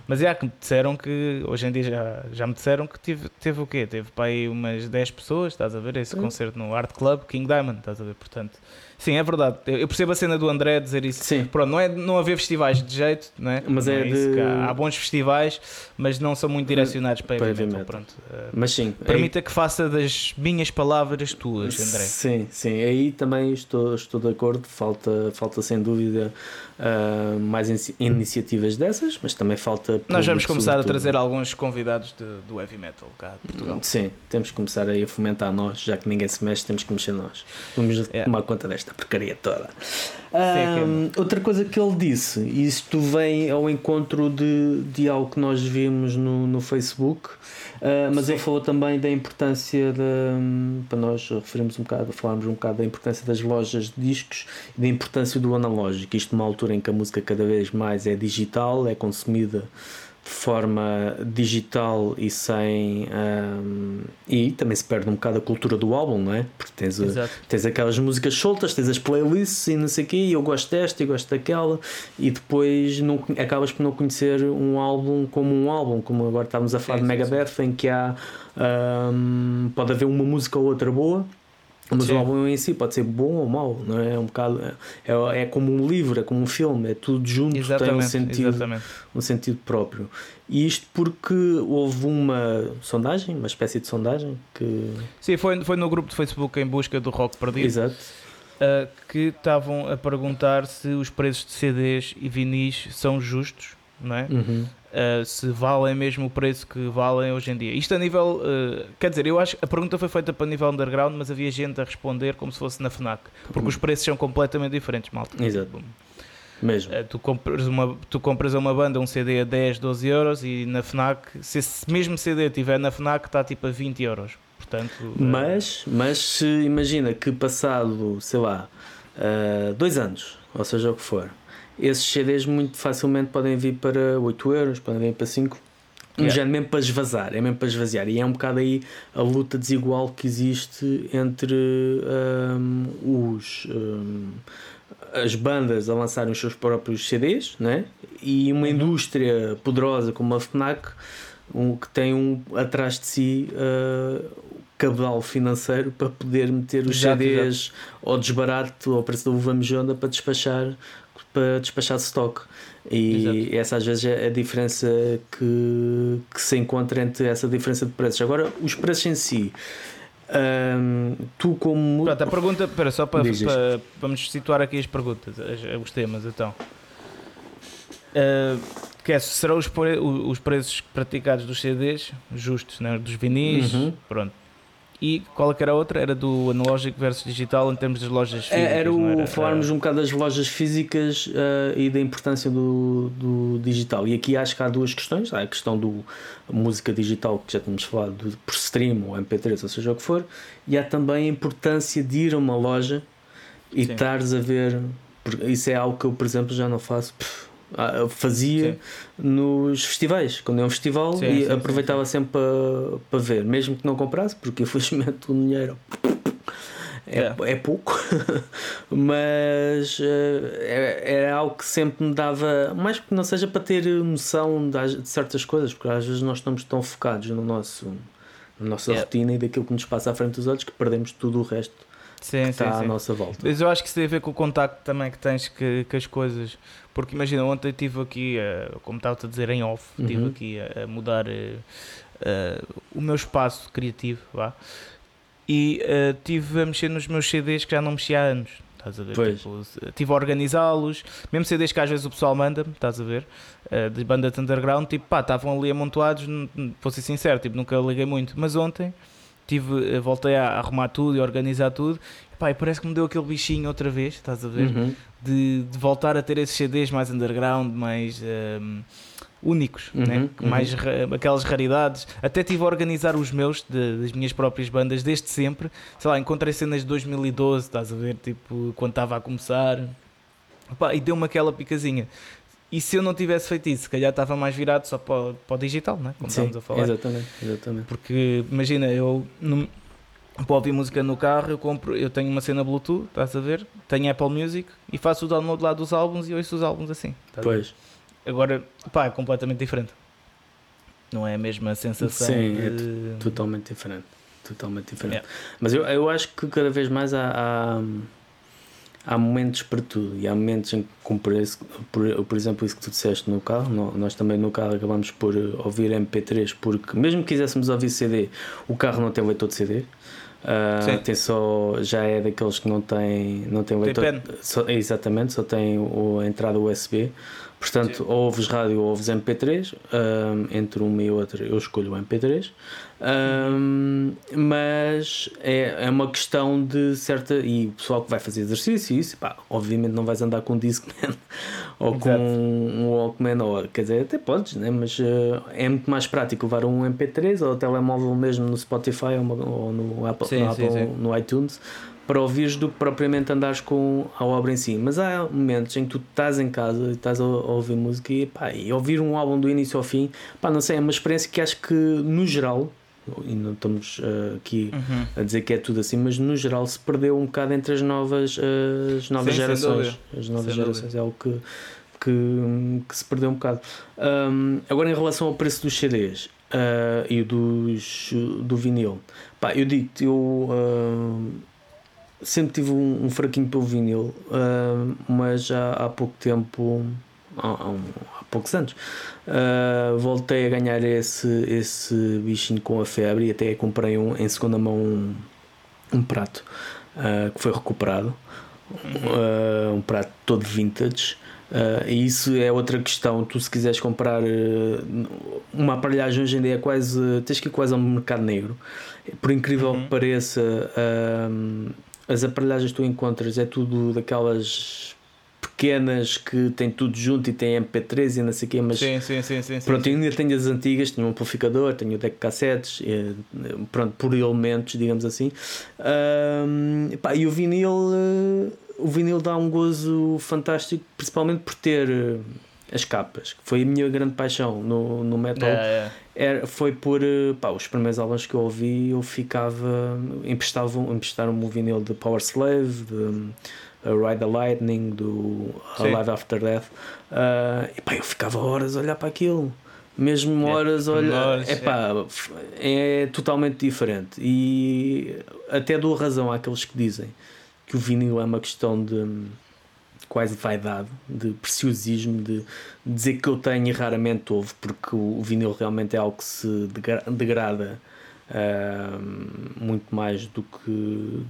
mas é que me disseram que, hoje em dia já, já me disseram que tive, teve o quê? Teve para aí umas 10 pessoas, estás a ver? Esse Hum. concerto no Art Club, King Diamond, estás a ver? Portanto, sim, é verdade. Eu percebo a cena do André dizer isso. Sim. Pronto, não é não haver festivais de jeito, não é? Mas Não é isso, de- há, há bons festivais, mas não são muito direcionados para, Para heavy heavy metal. metal. Pronto. Eh, Mas sim. Permita que faça das minhas palavras tuas, André. Sim, sim. Aí também estou, estou de acordo. Falta, falta sem dúvida ah, mais inici- iniciativas dessas, mas também falta. Nós vamos começar a sobretudo. trazer alguns convidados de- do heavy metal cá de Portugal. Sim, temos que começar aí a fomentar nós, já que ninguém se mexe, temos que mexer nós. Vamos É. tomar conta desta porcaria toda. Ahm, outra coisa que ele disse, e isto vem ao encontro de, de algo que nós vimos no, no Facebook, ah, mas ele falou também da importância da, para nós referimos um bocado, falarmos um bocado da importância das lojas de discos e da importância do analógico. Isto numa altura em que a música cada vez mais é digital, é consumida de forma digital e sem ahm, e também se perde um bocado a cultura do álbum, não é? Porque tens, Exato. tens aquelas músicas soltas, tens as playlists e não sei o quê, e eu gosto desta e gosto daquela, e depois não, acabas por não conhecer um álbum como um álbum, como agora estávamos a falar Sim, de Megadeth, em que há ahm, pode haver uma música ou outra boa. Mas Sim. o álbum em si pode ser bom ou mau, não é? É um bocado é, é como um livro, é como um filme, é tudo junto, tem um Exatamente, sentido exatamente. um sentido próprio. E isto porque houve uma sondagem, uma espécie de sondagem que. Sim, foi, foi no grupo de Facebook em busca do rock perdido Exato. uh, que estavam a perguntar se os preços de CDs e vinis são justos, não é? Uhum. Uh, se valem mesmo o preço que valem hoje em dia. Isto a nível. uh, quer dizer, eu acho que a pergunta foi feita para nível underground, mas havia gente a responder como se fosse na Fnac, porque os preços são completamente diferentes, malta. Exato. Mesmo. Uh, tu, compras uma, tu compras a uma banda um CD a 10, 12 euros e na Fnac, se esse mesmo CD estiver na Fnac, está tipo a 20 euros. Portanto, Mas, mas se imagina que passado, sei lá, dois anos, ou seja o que for, esses CDs muito facilmente podem vir para 8 euros, podem vir para 5. Yeah. Já é mesmo para esvazar, é mesmo para esvaziar. E é um bocado aí a luta desigual que existe entre ahm, os, ahm, as bandas a lançarem os seus próprios CDs né? e uma indústria poderosa como a Fnac um, que tem um, atrás de si ah, cabedal financeiro para poder meter os Exato, CDs ao desbarato ao preço da uva mejonda para despachar para despachar stock e Exato. essa às vezes é a diferença que, que se encontra entre essa diferença de preços agora os preços em si hum, tu como Pronto, a pergunta, espera, só para, para vamos situar aqui as perguntas, as- os temas então. Uh, que é, serão os, os preços praticados dos CDs justos, né? dos vinis, uhum. pronto. E qual é que era a outra? Era do analógico versus digital em termos das lojas é, físicas. Era, o, era? falarmos era... um bocado das lojas físicas uh, e da importância do, do digital. E aqui acho que há duas questões. Há a questão do música digital, que já tínhamos falado, do, por stream ou MP3, ou seja o que for. E há também a importância de ir a uma loja e estares a ver. Isso é algo que eu, por exemplo, já não faço. Pff, fazia sim. nos festivais, quando é um festival sim, e sim, aproveitava sempre para, para ver, mesmo que não comprasse, porque infelizmente o dinheiro é, é. é pouco, mas é, era algo que sempre me dava, mais que não seja para ter noção de, de certas coisas, porque às vezes nós estamos tão focados no nosso, na nossa é. rotina e daquilo que nos passa à frente dos olhos que perdemos tudo o resto sim, que está à nossa volta. Mas eu acho que isso tem a ver com o contacto também que tens que as coisas porque imagina, ontem estive aqui, uh, como estava a dizer em off, estive uhum. aqui a, a mudar uh, uh, o meu espaço criativo, vá, e estive a mexer nos meus CDs que já não mexia há anos. Estás a ver? Tipo, estive a organizá-los, mesmo CDs que às vezes o pessoal manda-me, estás a ver? de banda de underground, tipo, pá, estavam ali amontoados, vou ser sincero, tipo, nunca liguei muito, mas ontem tive, voltei a arrumar tudo e a organizar tudo Pá, parece que me deu aquele bichinho outra vez, estás a ver? Uhum. De, de, voltar a ter esses CDs mais underground, mais um, únicos, uhum, né? Uhum. mais aquelas raridades. Até tive a organizar os meus, de, das minhas próprias bandas, desde sempre. Sei lá, encontrei cenas de 2012, estás a ver? Tipo, quando estava a começar. Pá, e deu-me aquela picazinha. E se eu não tivesse feito isso, se calhar estava mais virado só para, para o digital, né? como Sim, estamos a falar. Exatamente, exatamente. Porque imagina, eu para ouvir música no carro, eu compro, eu tenho uma cena Bluetooth, estás a ver? Tenho Apple Music e faço o download lá dos álbuns e ouço os álbuns assim. Pois. Agora, pá, é completamente diferente. Não é a mesma sensação. Sim, de... é totalmente diferente. Totalmente diferente. Yeah. Mas eu, eu acho que cada vez mais há, há, há, momentos para tudo. E há momentos em que, como por, esse, por, por exemplo, isso que tu disseste no carro, nós também no carro acabamos por ouvir MP3, porque mesmo que quiséssemos ouvir CD, o carro não tem leitor de CD. Uh, tem só, já é daqueles que não tem, não tem leitor. Tem só, exatamente, só tem o, a entrada USB. Portanto, Sim. ou ouves rádio ou ouves MP3. Um, entre uma e outra, eu escolho o MP3. Um, mas é, é uma questão de certa. E o pessoal que vai fazer exercício, isso, pá, obviamente não vais andar com um Discman ou Exato. com um Walkman, ou quer dizer, até podes, né? mas uh, é muito mais prático levar um MP3 ou telemóvel mesmo no Spotify ou, ou no, Apple, sim, no, Apple sim. no iTunes para ouvires do que propriamente andares com a obra em si. Mas há momentos em que tu estás em casa e estás a, ouvir música e, pá, e ouvir um álbum do início ao fim, pá, não sei, é uma experiência que acho que no geral, e não estamos uh, aqui uhum. a dizer que é tudo assim, mas no geral se perdeu um bocado entre as novas, uh, as novas Sim, gerações. As novas sem gerações dúvida. é algo que, que, que, se perdeu um bocado. Um, agora, em relação ao preço dos CDs uh, e dos, do vinil, pá, eu digo-te, eu sempre tive um, um fraquinho pelo vinil, uh, mas já há pouco tempo, há, há, um, há poucos anos, uh, voltei a ganhar esse, esse bichinho com a febre e até comprei um, em segunda mão um, um prato uh, que foi recuperado, um prato todo vintage. Uh, e isso é outra questão. Tu, se quiseres comprar uh, uma aparelhagem hoje em dia, é quase, tens que ir quase ao mercado negro. Por incrível uhum. que pareça, as aparelhagens que tu encontras é tudo daquelas pequenas que tem tudo junto e tem MP3 e não sei o quê, mas sim, sim, sim, sim, pronto, sim, ainda tenho as antigas, tenho um amplificador, tenho o deck de cassetes, e, pronto, por elementos, digamos assim. Um, pá, e o vinil, uh, o vinil dá um gozo fantástico, principalmente por ter uh, as capas, que foi a minha grande paixão no, no metal. Era, foi por eh, pá, os primeiros álbuns que eu ouvi eu ficava emprestavam emprestaram-me o vinil de Power Slave de uh, Ride the Lightning do Alive After Death uh, e pá, eu ficava horas a olhar para aquilo mesmo é, horas olhar é, pá, é. é totalmente diferente e até dou razão àqueles que dizem que o vinil é uma questão de quase vaidade, de preciosismo, de dizer que eu tenho e raramente houve, porque o vinil realmente é algo que se degrada Uh, muito mais do que,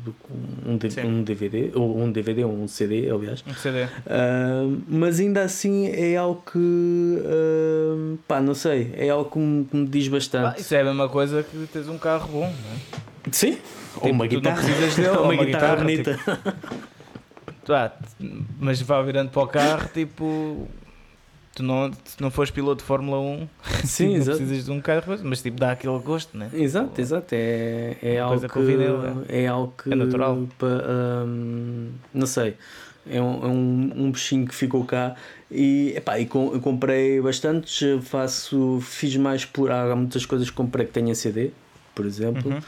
do que um, um, DVD, ou um DVD ou um CD, aliás. Um CD. Uh, mas ainda assim é algo que uh, pá, não sei, é algo que me, que me diz bastante. Ah, isso é a mesma coisa que tens um carro bom, não é? Sim, tipo, ou uma guitarra. precisas dele, ou uma, uma guitarra, guitarra bonita. Tipo, ah, mas vá virando para o carro, tipo. Tu não, se não fores piloto de Fórmula 1, Sim, não exato. precisas de um carro, mas tipo dá aquele gosto, né? Exato, exato. É, é algo coisa que, é algo que É natural. pa- hum, não sei. É um, é um, um bichinho que ficou cá e, epá, e com- eu comprei bastantes. Faço, fiz mais por. Há muitas coisas que comprei que tenho em CD, por exemplo. Uhum.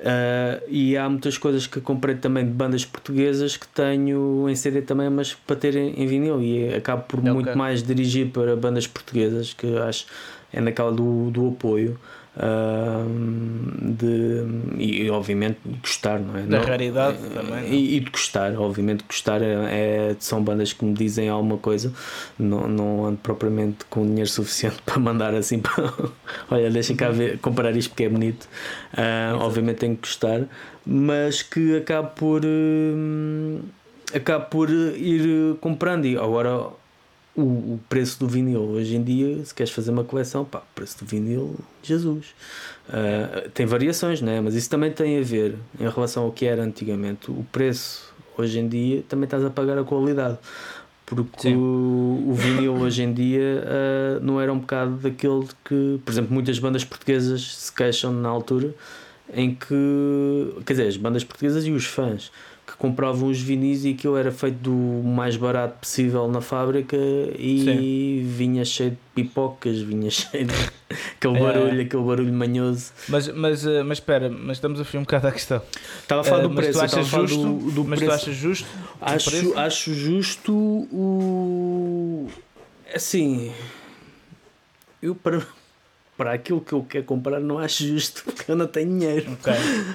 Uh, e há muitas coisas que comprei também de bandas portuguesas que tenho em CD também, mas para ter em, em vinil. E acabo por Ok. muito mais dirigir para bandas portuguesas, que acho é naquela do, do apoio. Uh, de, e obviamente de gostar, não é? Da Não- raridade também, não? E, e de gostar, obviamente, gostar é, é- são bandas que me dizem alguma coisa. Não, não ando propriamente com dinheiro suficiente para mandar assim para olha, deixem cá ver, comparar isto porque é bonito. Ah, obviamente tenho que gostar, mas que acabo por hum, acabo por ir comprando e agora o, o preço do vinil hoje em dia, se queres fazer uma coleção, pá, o preço do vinil, Jesus. Ah, tem variações, né? mas isso também tem a ver em relação ao que era antigamente. O preço hoje em dia também estás a pagar a qualidade. Porque o, o vinil hoje em dia ah, não era um bocado daquele que, por exemplo, muitas bandas portuguesas se queixam na altura em que, quer dizer, as bandas portuguesas e os fãs compravam os vinis e aquilo era feito do mais barato possível na fábrica e vinha cheio de pipocas, vinha cheio de aquele É. barulho, aquele barulho manhoso. Mas, mas, eh, mas espera, mas estamos a fugir um bocado à questão. Estava a falar Eh, do mas preço, tu eu estava a achas justo? do, do mas tu preço. achas justo? Acho, acho justo o. Assim. Eu para, para aquilo que eu quero comprar não acho justo porque eu não tenho dinheiro. Ok.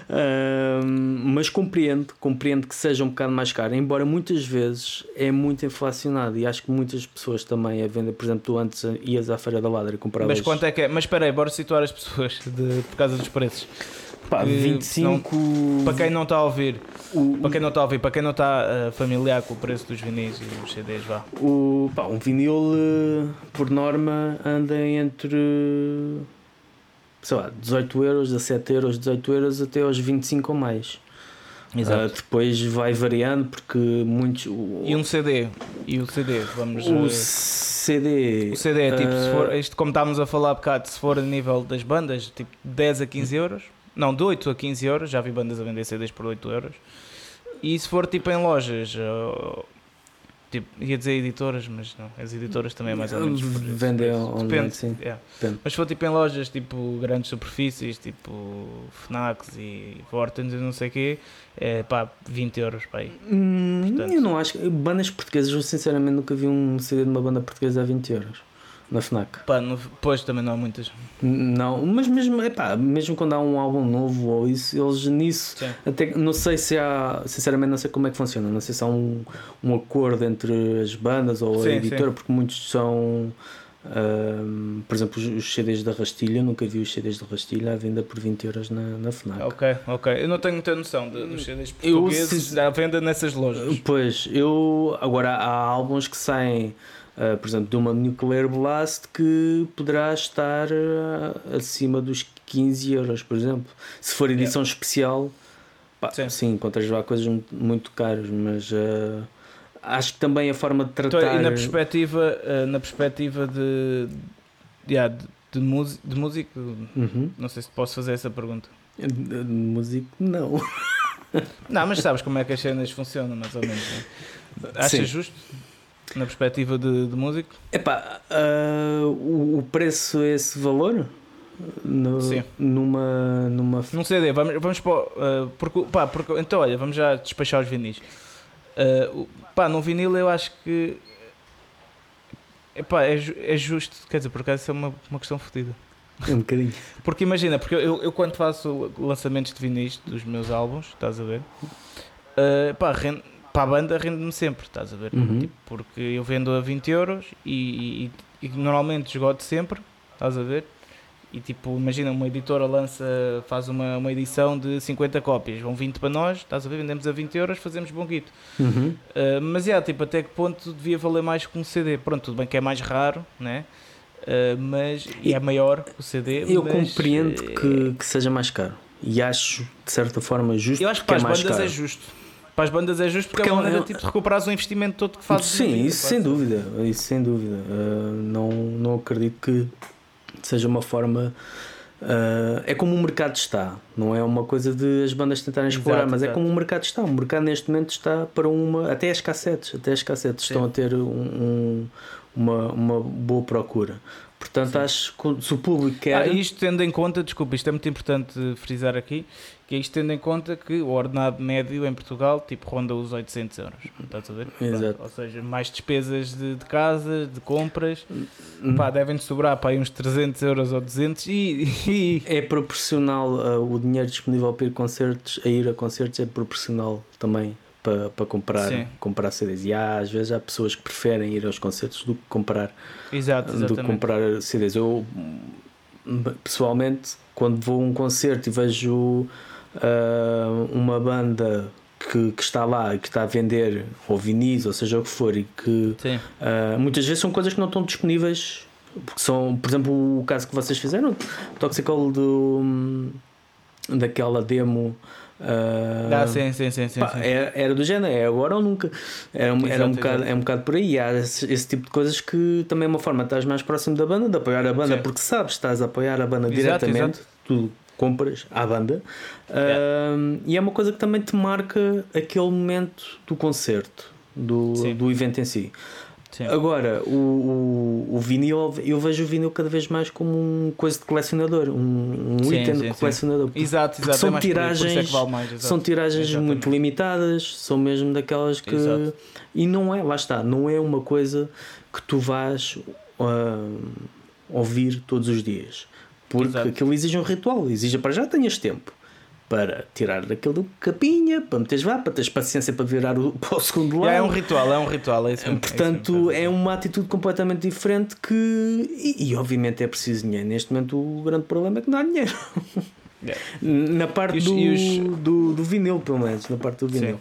Ahm, mas compreendo, compreendo que seja um bocado mais caro, embora muitas vezes é muito inflacionado e acho que muitas pessoas também a vender, por exemplo, tu antes ias à Feira da Ladra e compravas Mas quanto é que é? Mas espera aí, bora situar as pessoas de, por causa dos preços. Pá, que 25 Para quem não está a ouvir, o, para quem não está a ouvir, para quem não está eh, familiar com o preço dos vinis e dos CDs, vá. O, pá, um vinil, eh, por norma, anda entre sei lá, 18 euros, 17 euros, 18 euros até aos 25 ou mais. Ah, depois vai variando porque muitos. O, E um CD? E o CD? Vamos. o CD. o CD é tipo, se for, isto como estávamos a falar há bocado, se for a nível das bandas, tipo 10 a 15 euros. Não, de 8 a 15 euros. Já vi bandas a vender CDs por 8 euros. E se for tipo em lojas, tipo, ia dizer editoras, mas não, as editoras também é mais ou menos. Vendem online, Depende, sim. é. Depende. Mas se for tipo em lojas, tipo grandes superfícies, tipo Fnacs e Vortens e não sei o quê, é pá, 20 euros para aí. Hum, Portanto- eu não acho. Bandas portuguesas, eu sinceramente nunca vi um CD de uma banda portuguesa a 20 euros na Fnac. Pá, no, pois também não há muitas. Não, mas mesmo, epá, mesmo quando há um álbum novo ou isso, eles nisso. Sim. Até, não sei se há, sinceramente, não sei como é que funciona. Não sei se há um, um acordo entre as bandas ou Sim, a editora, sim. porque muitos são. ahm, por exemplo, os, CDs da Rastilha, nunca vi os CDs da Rastilha à venda por 20 euros na, na Fnac. Ok, ok. Eu não tenho muita noção de- dos CDs Eu, portugueses se- à venda nessas lojas. Pois, eu. Agora há álbuns que saem, ah, por exemplo, de uma Nuclear Blast que poderá estar ah, acima dos 15 euros, por exemplo. Se for edição especial, pá, Sim. sim. encontras lá coisas muito, caras, mas ah, acho que também a forma de Então, tratar. e na perspectiva, na perspectiva de, yeah, de, de, música, de músico, Uhum. não sei se posso fazer essa pergunta. De- de músico, não. Não, mas sabes como é que as cenas funcionam, mais ou menos. Né? Achas Sim. justo? Na perspectiva de, de músico? Epá, ah, o, o preço é esse valor? No- Sim. Numa, numa Num CD, vamos, vamos para. o- eh, porque, pá, porque, então, olha, vamos já despachar os vinis. O- pá, num vinil eu acho que. Epá, é, é justo, quer dizer, por acaso é uma, uma questão fodida. um bocadinho. Porque imagina, porque eu, eu quando faço lançamentos de vinis dos meus álbuns, estás a ver? eh, pá, rende- para a banda rende-me sempre, estás a ver? Uhum. Tipo, porque eu vendo a 20 euros e, e- e normalmente esgoto sempre, estás a ver? E tipo, imagina, uma editora lança, faz uma, uma edição de 50 cópias, vão 20 para nós, estás a ver, vendemos a 20 euros, fazemos bom guito. Uhum. Uh, mas é, tipo, até que ponto devia valer mais que um CD? Pronto, tudo bem que é mais raro, né? Uh, mas e é maior o CD. Eu mas, compreendo que, que seja mais caro e acho de certa forma justo. Eu acho que para é as mais bandas caro. é justo. Para as bandas é justo porque, Porque é uma é maneira é- tipo, de recuperares o investimento todo que fazes. Sim, vida, isso sem dúvida, isso sem dúvida. Uh, não, não acredito que seja uma forma. uh, é como o mercado está, não é uma coisa de as bandas tentarem Exato, explorar, mas é exato. como o mercado está. O mercado neste momento está para uma. Até as cassetes, até as cassetes Sim. estão a ter um- um- uma, uma boa procura. Portanto, acho que se o público quer. Ah, isto tendo em conta, desculpa, isto é muito importante frisar aqui, que é isto tendo em conta que o ordenado médio em Portugal tipo ronda os 800 euros. Estás a ver? Exato. Ou seja, mais despesas de, de casa, de compras, Hum. pá, devem sobrar para aí uns 300 euros ou 200 e, e- É proporcional uh, o dinheiro disponível para ir, concertos, a ir a concertos é proporcional também para, para comprar, Sim. comprar CDs. E há, às vezes há pessoas que preferem ir aos concertos do que comprar, Exato, do que comprar CDs. Eu hum, pessoalmente, quando vou a um concerto e vejo uh, uma banda que, que está lá e que está a vender ou vinis, ou seja o que for, e que. Uh, muitas vezes são coisas que não estão disponíveis. Porque são, por exemplo, o caso que vocês fizeram, Toxical do, hum, daquela demo. uh, Ah, sim, sim, sim, sim, pá, sim. Era, era do género, é agora ou nunca. Era, um- era um, Exato, bocado, exato. é um bocado por aí. E há esse, esse tipo de coisas que também é uma forma de estás mais próximo da banda, de apoiar a banda, Sim. porque sabes, estás a apoiar a banda Exato, diretamente. Tu compras à banda Yeah. Um, e é uma coisa que também te marca aquele momento do concerto, do, Sim. do evento em si. Sim. Agora, o, o, o vinil, eu vejo o vinil cada vez mais como um coisa de colecionador, um, um Sim, item sim, de colecionador. Exato, Porque exato. são é por por é tiragens- que vale mais. São tiragens Exatamente. muito limitadas, são mesmo daquelas que. Exato. E não é, lá está, não é uma coisa que tu vais ah, ouvir todos os dias. Porque Exato. aquilo exige um ritual, exige para já tenhas tempo para tirar daquilo capinha, para meteres lá, para teres paciência para virar o, para o segundo lado. É um ritual, é um ritual. É isso mesmo, é Portanto, mesmo. é uma atitude completamente diferente que. E, e, obviamente é preciso dinheiro. Neste momento, o grande problema é que não há dinheiro. Yeah. Na parte os- do, os- do, do vinil, pelo menos. Na parte do vinil.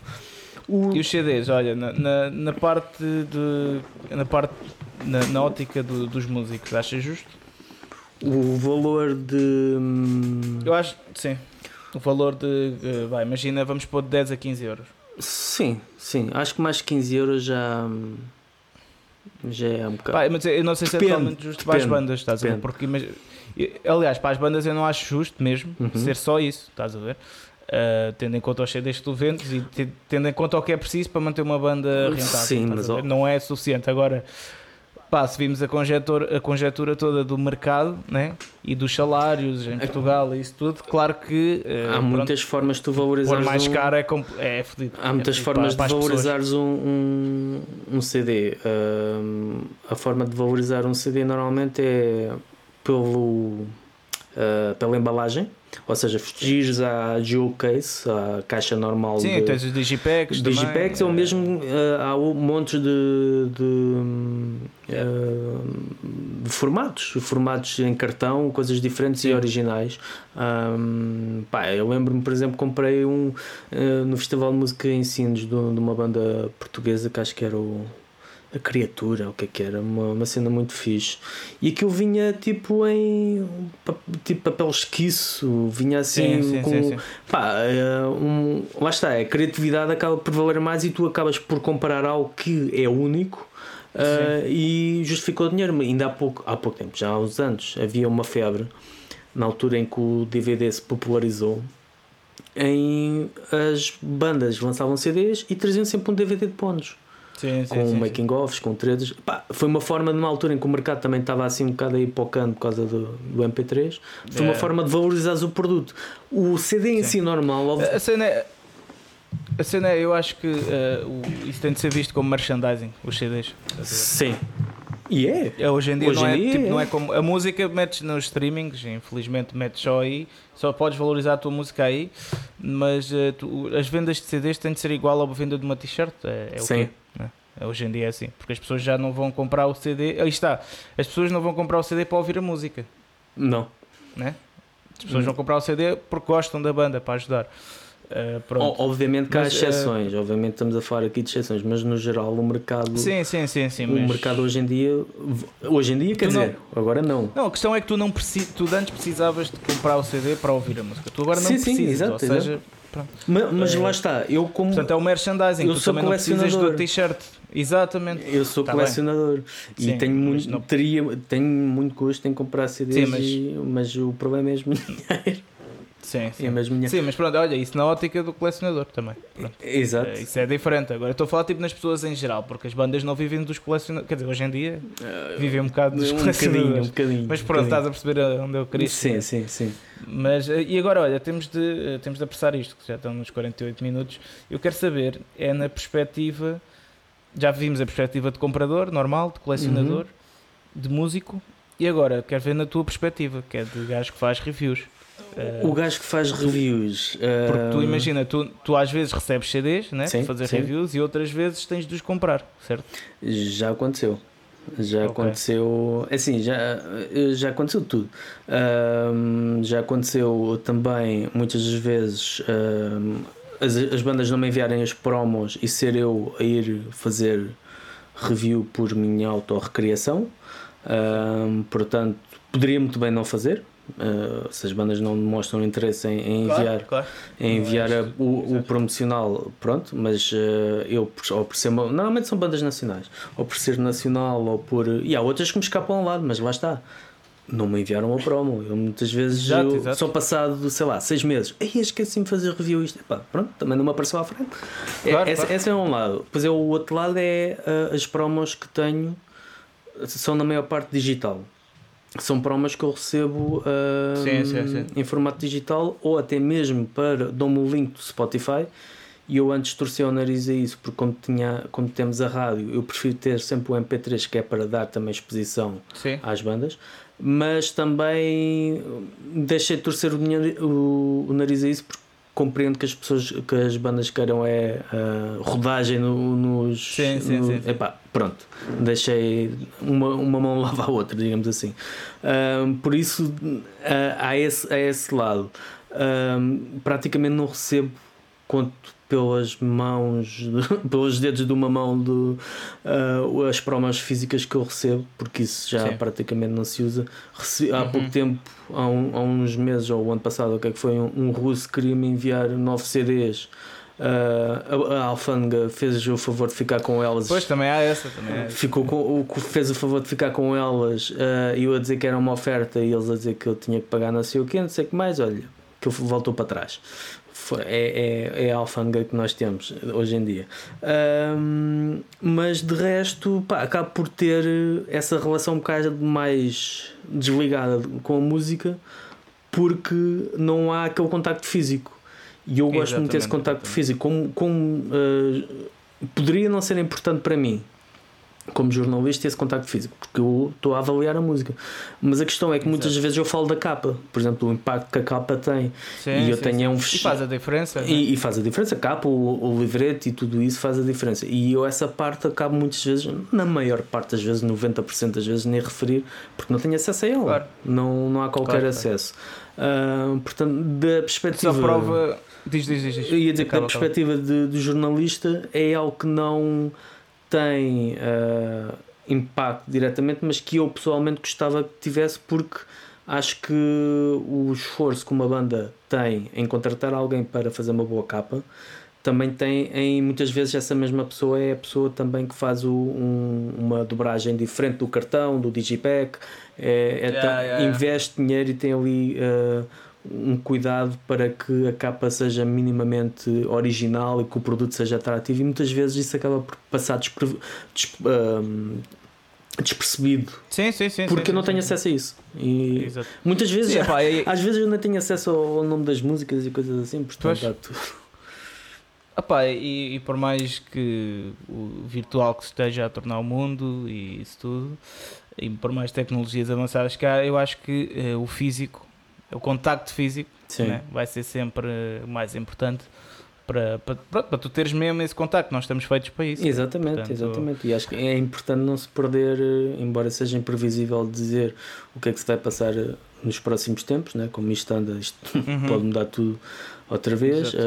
O, E os CDs, olha, na, na, na parte de. Na parte. Na, na ótica do- dos músicos, achas justo? O valor de. hum, Eu acho, sim. O valor de. eh, vai, imagina, vamos pôr de 10 a 15 euros. Sim, sim. Acho que mais 15 euros já. hum, Já é um bocado. Pá, mas eu não sei se Depende, é totalmente justo para as depende, bandas, estás a ver? depende. Porque, imag- aliás, para as bandas eu não acho justo mesmo Uhum. ser só isso, estás a ver? Uh, tendo em conta os CDs que tu vendes e te- tendo em conta o que é preciso para manter uma banda rentável. Sim, mas não é suficiente. Agora, pá, se vimos a conjetura, a conjetura toda do mercado né? e dos salários em Portugal e isso tudo, claro que uh, Há pronto, muitas formas de tu valorizares. mais um- caro é, compl- é fodido. Há É muitas fodido formas para- para de valorizares um, um, um CD. Hum, a forma de valorizar um CD normalmente é pelo, ah, pela embalagem, ou seja, fugires à geocase, à caixa normal Sim, de, tens os digipacks. também, Digipacks ou eh, mesmo ah, há um monte de, de, ah, de formatos, formatos em cartão, coisas diferentes e Sim. originais. Hum, pá, eu lembro-me, por exemplo, comprei um ah, no Festival de Música em Sines de, de uma banda portuguesa que acho que era o a criatura, o que é que era, uma, uma cena muito fixe. E aquilo vinha tipo em tipo papel esquiço, vinha assim Sim, sim, com, sim. Pá, é um, lá está, a criatividade acaba por valer mais e tu acabas por comparar algo que é único uh, e justificou o dinheiro. Ainda há pouco, há pouco tempo, já há uns anos, havia uma febre na altura em que o DVD se popularizou. Em as bandas lançavam CDs e traziam sempre um DVD de pontos Sim, sim, com sim, sim. making offs, com threads. Pá, foi uma forma, numa altura em que o mercado também estava assim um bocado aí pocando por causa do, do MP3, foi uma É. forma de valorizares o produto. O CD em Sim. si normal, óbvio- A cena é. A cena é, eu acho que o- isso tem de ser visto como merchandising, os CDs. sim. E é. É, hoje em dia, Hoje não, em é, dia tipo, é. não é como. A música metes nos streamings, infelizmente metes só aí, só podes valorizar a tua música aí, mas eh, tu- as vendas de CDs têm de ser igual à venda de uma t-shirt. É, é o Sim. quê, Hoje em dia é assim, porque as pessoas já não vão comprar o CD. Aí está, as pessoas não vão comprar o CD para ouvir a música. Não. né? As pessoas Hum. vão comprar o CD porque gostam da banda para ajudar. Uh, Obviamente que há Mas, eh, exceções, obviamente estamos a falar aqui de exceções, mas no geral o mercado, Sim, sim, sim, sim. o mas- mercado hoje em dia, hoje em dia quer Tu não- dizer, agora não. Não, a questão é que tu não precis... tu antes precisavas de comprar o CD para ouvir a música. Tu agora não Sim, sim, precisas. exato, ou seja, pronto. Mas, mas Eh, lá está, eu como Portanto, é o merchandising. Eu tu sou também precisas do colecionador. t-shirt. Exatamente. eu sou Tá colecionador e Sim, tenho muito, não- teria, tenho muito gosto em comprar CDs, Sim, mas- e- mas... o problema é mesmo dinheiro. Sim, sim. Mesmo dinheiro. Sim, mas pronto, olha, isso na ótica do colecionador também. Pronto. Exato. É, Isso é diferente. Agora eu estou a falar tipo nas pessoas em geral, porque as bandas não vivem dos colecionadores. Quer dizer, hoje em dia vivem um bocado dos um bocadinho, um colecionadores. bocadinho. Mas um pronto, estás bocadinho. a perceber onde eu queria Sim, sim, sim. Mas, eh, e agora, olha, temos de, eh, temos de apressar isto, que já estão nos 48 minutos. Eu quero saber, é na perspectiva, já vimos a perspectiva de comprador, normal, de colecionador, Uhum. de músico, e agora quero ver na tua perspectiva, que é de gajo que faz reviews. O gajo que faz reviews. porque tu ah, imagina, tu, tu às vezes recebes CDs né, Sim, para fazer sim. reviews e outras vezes tens de os comprar, certo? Já aconteceu. Já Ok. aconteceu. Assim, já, já aconteceu tudo. Já aconteceu também, muitas das vezes, as, as bandas não me enviarem as promos e ser eu a ir fazer review por minha autorrecriação. Ahm, portanto, poderia muito bem não fazer. Ah, se as bandas não demonstram interesse em, em enviar claro. em é enviar a- isto, o, o promocional, pronto, mas eh, eu ou por ser normalmente são bandas nacionais, ou por ser nacional, ou por. E há outras que me escapam ao lado, mas lá está. Não me enviaram a promo. Eu muitas vezes Exato, eu, exato. só passado, sei lá, seis meses. Ei, esqueci-me de fazer review isto. Epá, pronto, também não me apareceu à frente. É, Claro, esse, claro. esse é um lado. Depois é o outro lado é eh, as promos que tenho são na maior parte digital. São promos que eu recebo ah, Sim, sim, sim. em formato digital ou até mesmo para dou-me o link do Spotify e eu antes torcia o nariz a isso porque como, tinha, como temos a rádio eu prefiro ter sempre o MP3 que é para dar também exposição às bandas mas também deixei de torcer o, o- o nariz a isso porque compreendo que as pessoas que as bandas queiram é ah, rodagem no- nos Sim, sim, no- sim, sim. epá, pronto. Deixei uma, uma mão lava a outra digamos assim. Ahm, por isso ah, há, esse, há esse lado. Praticamente não recebo conto pelas mãos pelos dedos de uma mão do, ah, as promos físicas que eu recebo porque isso já Sim. praticamente não se usa Rece- há Uhum. pouco tempo há, um- há uns meses ou o ano passado o que é que foi um, um russo que queria me enviar nove CDs ah, a, a alfândega fez o favor de ficar com elas Depois também há essa. Também há. Ficou com, o fez o favor de ficar com elas e eu a dizer que era uma oferta e eles a dizer que eu tinha que pagar não sei o que, não sei o que mais, olha, que voltou para trás. É, é, é a alfândega que nós temos hoje em dia. Ahm, mas de resto, pá, acabo por ter essa relação um bocado mais desligada com a música porque não há aquele contacto físico. E eu gosto muito desse contacto físico. Como, como ah, poderia não ser importante para mim como jornalista esse contacto físico porque eu estou a avaliar a música mas a questão é que muitas Exato. vezes eu falo da capa por exemplo o impacto que a capa tem Sim, e eu sim, tenho sim. um E fech- faz a diferença. né? e, e faz a diferença, a capa, o, o livreto e tudo isso faz a diferença. E eu essa parte acabo muitas vezes, na maior parte das vezes, 90% das vezes, nem referir, porque não tenho acesso a ela. Claro. Não, não há qualquer Claro, claro. acesso. Ah, portanto, da perspectiva. Só prova. Diz, diz, diz. diz. Ia dizer que da Acaba, acaba. perspectiva de, de jornalista é algo que não tem ah, impacto diretamente, mas que eu pessoalmente gostava que tivesse porque acho que o esforço que uma banda tem em contratar alguém para fazer uma boa capa também tem em muitas vezes essa mesma pessoa é a pessoa também que faz o- um- uma dobragem diferente do cartão, do digipack, é, é Yeah, yeah, yeah. investe dinheiro e tem ali ah, um cuidado para que a capa seja minimamente original e que o produto seja atrativo e muitas vezes isso acaba por passar despre- des- ahm, despercebido Sim, sim, sim. porque eu não tenho acesso a isso e Exato. muitas vezes epá, e- às vezes eu não tenho acesso ao nome das músicas e coisas assim portanto. Epá, e, e por mais que o virtual que esteja a tornar o mundo e isso tudo, e por mais tecnologias avançadas que há, eu acho que eh, o físico, o contacto físico, né, vai ser sempre mais importante para, para, para tu teres mesmo esse contacto. Nós estamos feitos para isso. Exatamente, Portanto- exatamente. E acho que é importante não se perder, eh, embora seja imprevisível dizer o que é que se vai passar eh, nos próximos tempos, né? como isto anda, isto Uhum. pode mudar tudo outra vez, uh,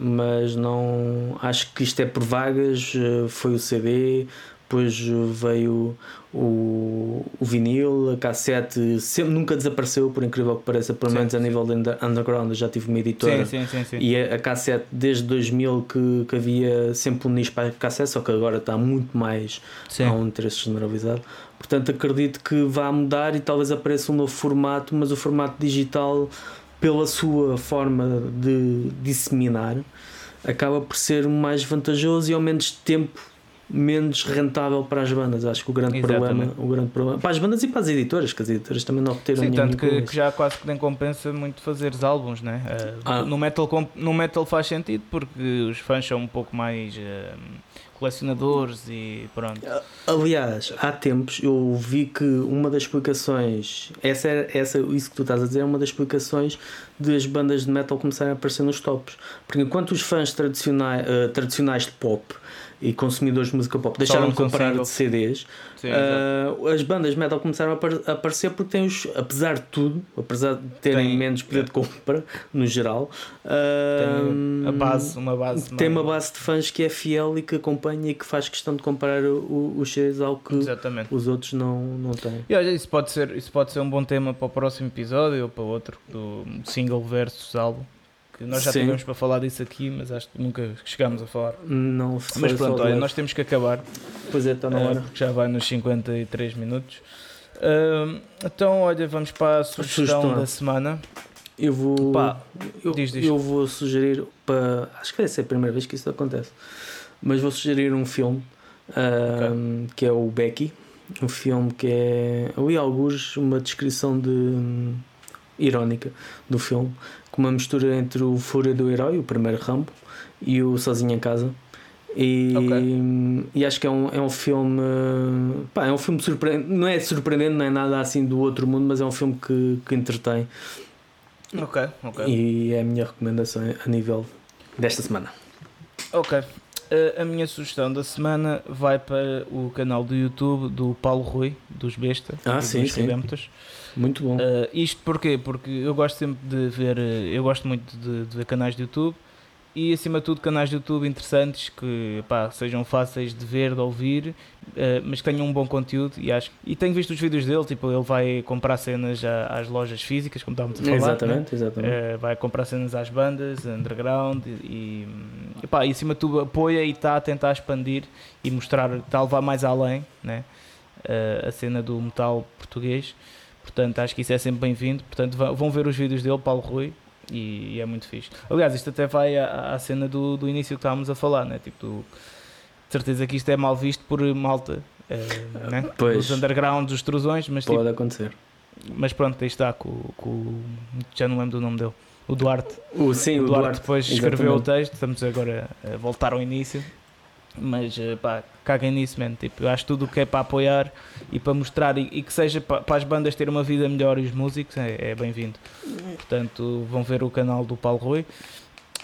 mas não acho que isto é por vagas. foi o CD, depois veio o, o vinil, a cassete, sempre nunca desapareceu, por incrível que pareça, pelo menos a nível de under- underground. Eu já tive uma editora Sim, sim, sim, e a, a cassete desde 2000 que, que havia sempre um nicho para a cassete, só que agora está muito mais Sim. há um interesse generalizado. Portanto, acredito que vá mudar e talvez apareça um novo formato, mas o formato digital, pela sua forma de disseminar, acaba por ser mais vantajoso e ao menos tempo menos rentável para as bandas. Acho que o grande Exatamente. problema, o grande problema para as bandas e para as editoras, que as editoras também não obteram Sim, tanto que, que já quase que nem compensa muito fazeres álbuns, né? Uh, Ah. no, metal, no metal faz sentido porque os fãs são um pouco mais uh, colecionadores e pronto. Aliás, há tempos eu vi que uma das explicações, essa, é- essa, isso que tu estás a dizer, é uma das explicações das bandas de metal começarem a aparecer nos tops. Porque enquanto os fãs tradicionais, eh, tradicionais de pop e consumidores de música pop deixaram de comprar de CDs, Sim, eh, as bandas metal começaram a apar- a aparecer porque têm os, apesar de tudo, apesar de terem Tem- menos poder de compra no geral, eh, Tem a base, uma base. tem uma base de fãs que é fiel e que acompanha e que faz questão de comprar os CDs ao que Exatamente. os outros não, não têm. E olha, isso pode, ser, isso pode ser um bom tema para o próximo episódio ou para outro, do single versus álbum. Que nós já Sim. tivemos para falar disso aqui, mas acho que nunca chegámos a falar. Não foi Mas pronto, olha, nós temos que acabar. Pois é, está na eh, hora. porque já vai nos 53 minutos. Ahm, então, olha, vamos para a sugestão, Sugestão. da semana. Eu vou. Pá, eu, diz, diz. eu vou sugerir para. Acho que vai ser a primeira vez que isso acontece. Mas vou sugerir um filme ahm, que é o Becky. Um filme que é. Ali alguns uma descrição de. Irónica do filme. Com uma mistura entre o Fúria do Herói, o primeiro Rambo, e o Sozinho em Casa. E, Ok. e acho que é um, é um filme. Pá, é um filme surpreendente. Não é surpreendente, não é nada assim do outro mundo, mas é um filme que, que entretém. Ok, ok. E é a minha recomendação a nível desta semana. Ok. Eh, a minha sugestão da semana vai para o canal do YouTube do Paulo Rui, dos Besta Ah, sim, dos sim. Muito bom. Uh, isto porquê? Porque eu gosto sempre de ver, uh, eu gosto muito de, de ver canais de YouTube e acima de tudo canais de YouTube interessantes que pá, sejam fáceis de ver, de ouvir, uh, mas que tenham um bom conteúdo e acho e tenho visto os vídeos dele, tipo ele vai comprar cenas à- às lojas físicas, como estávamos a falar, né? exatamente, exatamente. Uh, vai comprar cenas às bandas, underground e, e, pá, e acima de tudo apoia e está a tentar expandir e mostrar, está a levar mais além né? Uh, a cena do metal português. Portanto, acho que isso é sempre bem-vindo. Portanto, vão ver os vídeos dele, Paulo Rui, e, e é muito fixe. Aliás, isto até vai à, à cena do, do início que estávamos a falar, né? Tipo, do- de certeza que isto é mal visto por malta. eh, né? Pois. Dos undergrounds, dos trusões, mas, tipo, Pode acontecer. mas pronto, aí está com, com o- já não lembro do nome dele. O Duarte. O, sim, o o Duarte, Duarte. depois escreveu o exatamente. texto, estamos agora a voltar ao início. Mas eh, pá, caguem nisso, man. Tipo, eu acho tudo o que é para apoiar e para mostrar e, e que seja pa- para, as bandas terem uma vida melhor e os músicos é, é bem-vindo. Portanto, vão ver o canal do Paulo Rui.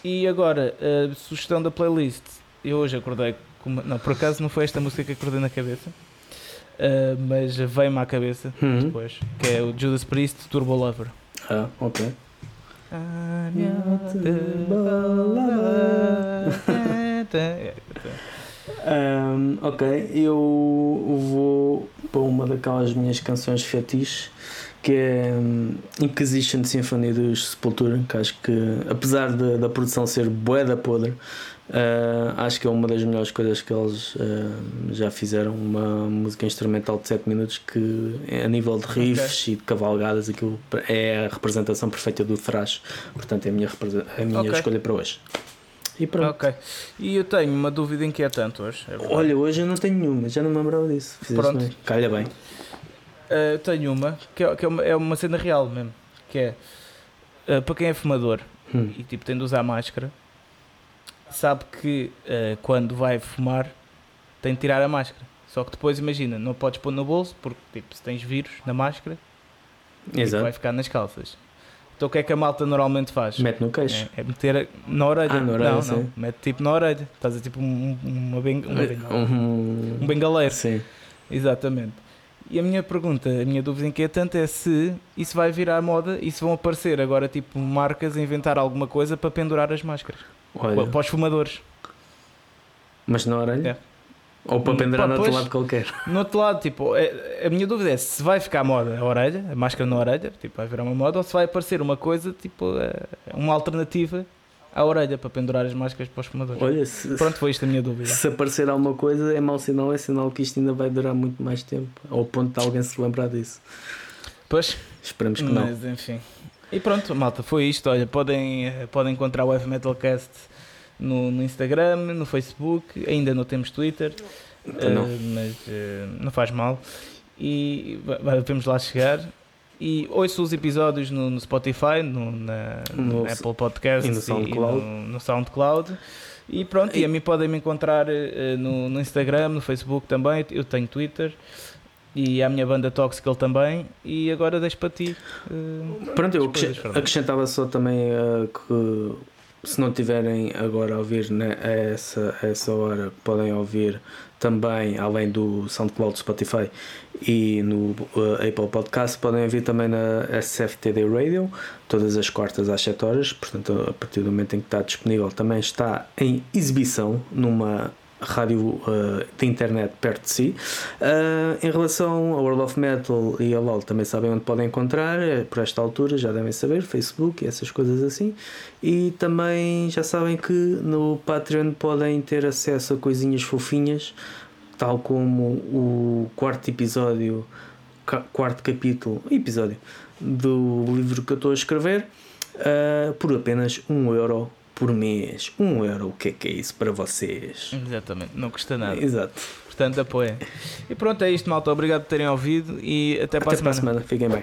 E agora, a sugestão da playlist. Eu hoje acordei com uma, Não, por acaso não foi esta música que acordei na cabeça, eh, mas veio-me à cabeça Uhum. depois, que é o Judas Priest Turbo Lover. Ah, ok. Ahm, ok, eu vou para uma daquelas minhas canções fetiche que é hum, Inquisition Symphony dos Sepultura, que acho que apesar de- da produção ser bué da podre, ah, acho que é uma das melhores coisas que eles ah, já fizeram, uma música instrumental de 7 minutos que a nível de riffs e de cavalgadas aquilo é a representação perfeita do thrash, portanto é a minha, a minha Ok. escolha para hoje. E pronto. Ok. E eu tenho uma dúvida inquietante hoje. é. Olha, hoje eu não tenho nenhuma, já não me lembrava disso. Fizeste Pronto. bem. Calha bem. Uh, eu tenho uma que, é, que é, uma, é uma cena real mesmo. Que é uh, para quem é fumador Hum. e tipo tem de usar máscara, sabe que uh, quando vai fumar tem de tirar a máscara. Só que depois imagina, não podes pôr no bolso porque tipo, se tens vírus na máscara, tipo, Exato. vai ficar nas calças. Então o que é que a malta normalmente faz? Mete no queixo. É, é meter na orelha. Ah, na orelha, não, não. Mete tipo na orelha. Estás a tipo um, um- uma, ben, uma bengala- Um... um bengaleiro. Sim. Exatamente. E a minha pergunta, a minha dúvida inquietante é se isso vai virar moda e se vão aparecer agora tipo marcas a inventar alguma coisa para pendurar as máscaras. Olha, Para os fumadores. mas na orelha? É. Ou para Hum, pendurar no outro lado qualquer? No outro lado, tipo, é- a minha dúvida é se vai ficar moda a orelha, a máscara na orelha, tipo, vai virar uma moda, ou se vai aparecer uma coisa, tipo, é, uma alternativa à orelha para pendurar as máscaras para os fumadores. Olha, se, Pronto, foi isto a minha dúvida. se aparecer alguma coisa é mau sinal, é sinal que isto ainda vai durar muito mais tempo. Ao ponto de alguém se lembrar disso. Pois, Esperemos que não. mas enfim. E pronto, malta, foi isto. Olha, podem, eh, podem encontrar o Heavy Metalcast no, no Instagram, no Facebook, ainda não temos Twitter, Então não. eh, mas eh, não faz mal. E va- va- vamos lá chegar. E ouço os episódios no, no Spotify, no, na, no No- Apple Podcasts e no SoundCloud. no, no SoundCloud. E pronto, e, E- a mim podem me encontrar eh, no, no Instagram, no Facebook também. Eu tenho Twitter. E a minha banda Toxical também. E agora deixo para ti. eh, Pronto, eu acrescentava só também eh, que se não tiverem agora a ouvir né, a, essa, a essa hora, podem ouvir também, além do SoundCloud, Spotify e no eh, Apple Podcast, podem ouvir também na SFTD Radio, todas as quartas às 7 horas. Portanto, a partir do momento em que está disponível, também está em exibição numa rádio eh, de internet perto de si. Uh, em relação ao World of Metal e a LOL, também sabem onde podem encontrar, eh, por esta altura já devem saber, Facebook e essas coisas assim. E também já sabem que no Patreon podem ter acesso a coisinhas fofinhas, tal como o quarto episódio, quarto capítulo, episódio do livro que eu estou a escrever, uh, por apenas um euro por mês. Um euro, o que é que é isso para vocês? Exatamente, não custa nada. Exato. Portanto, apoiem. E pronto, é isto, malta. Obrigado por terem ouvido e até, para Até a para a semana. semana. Fiquem bem.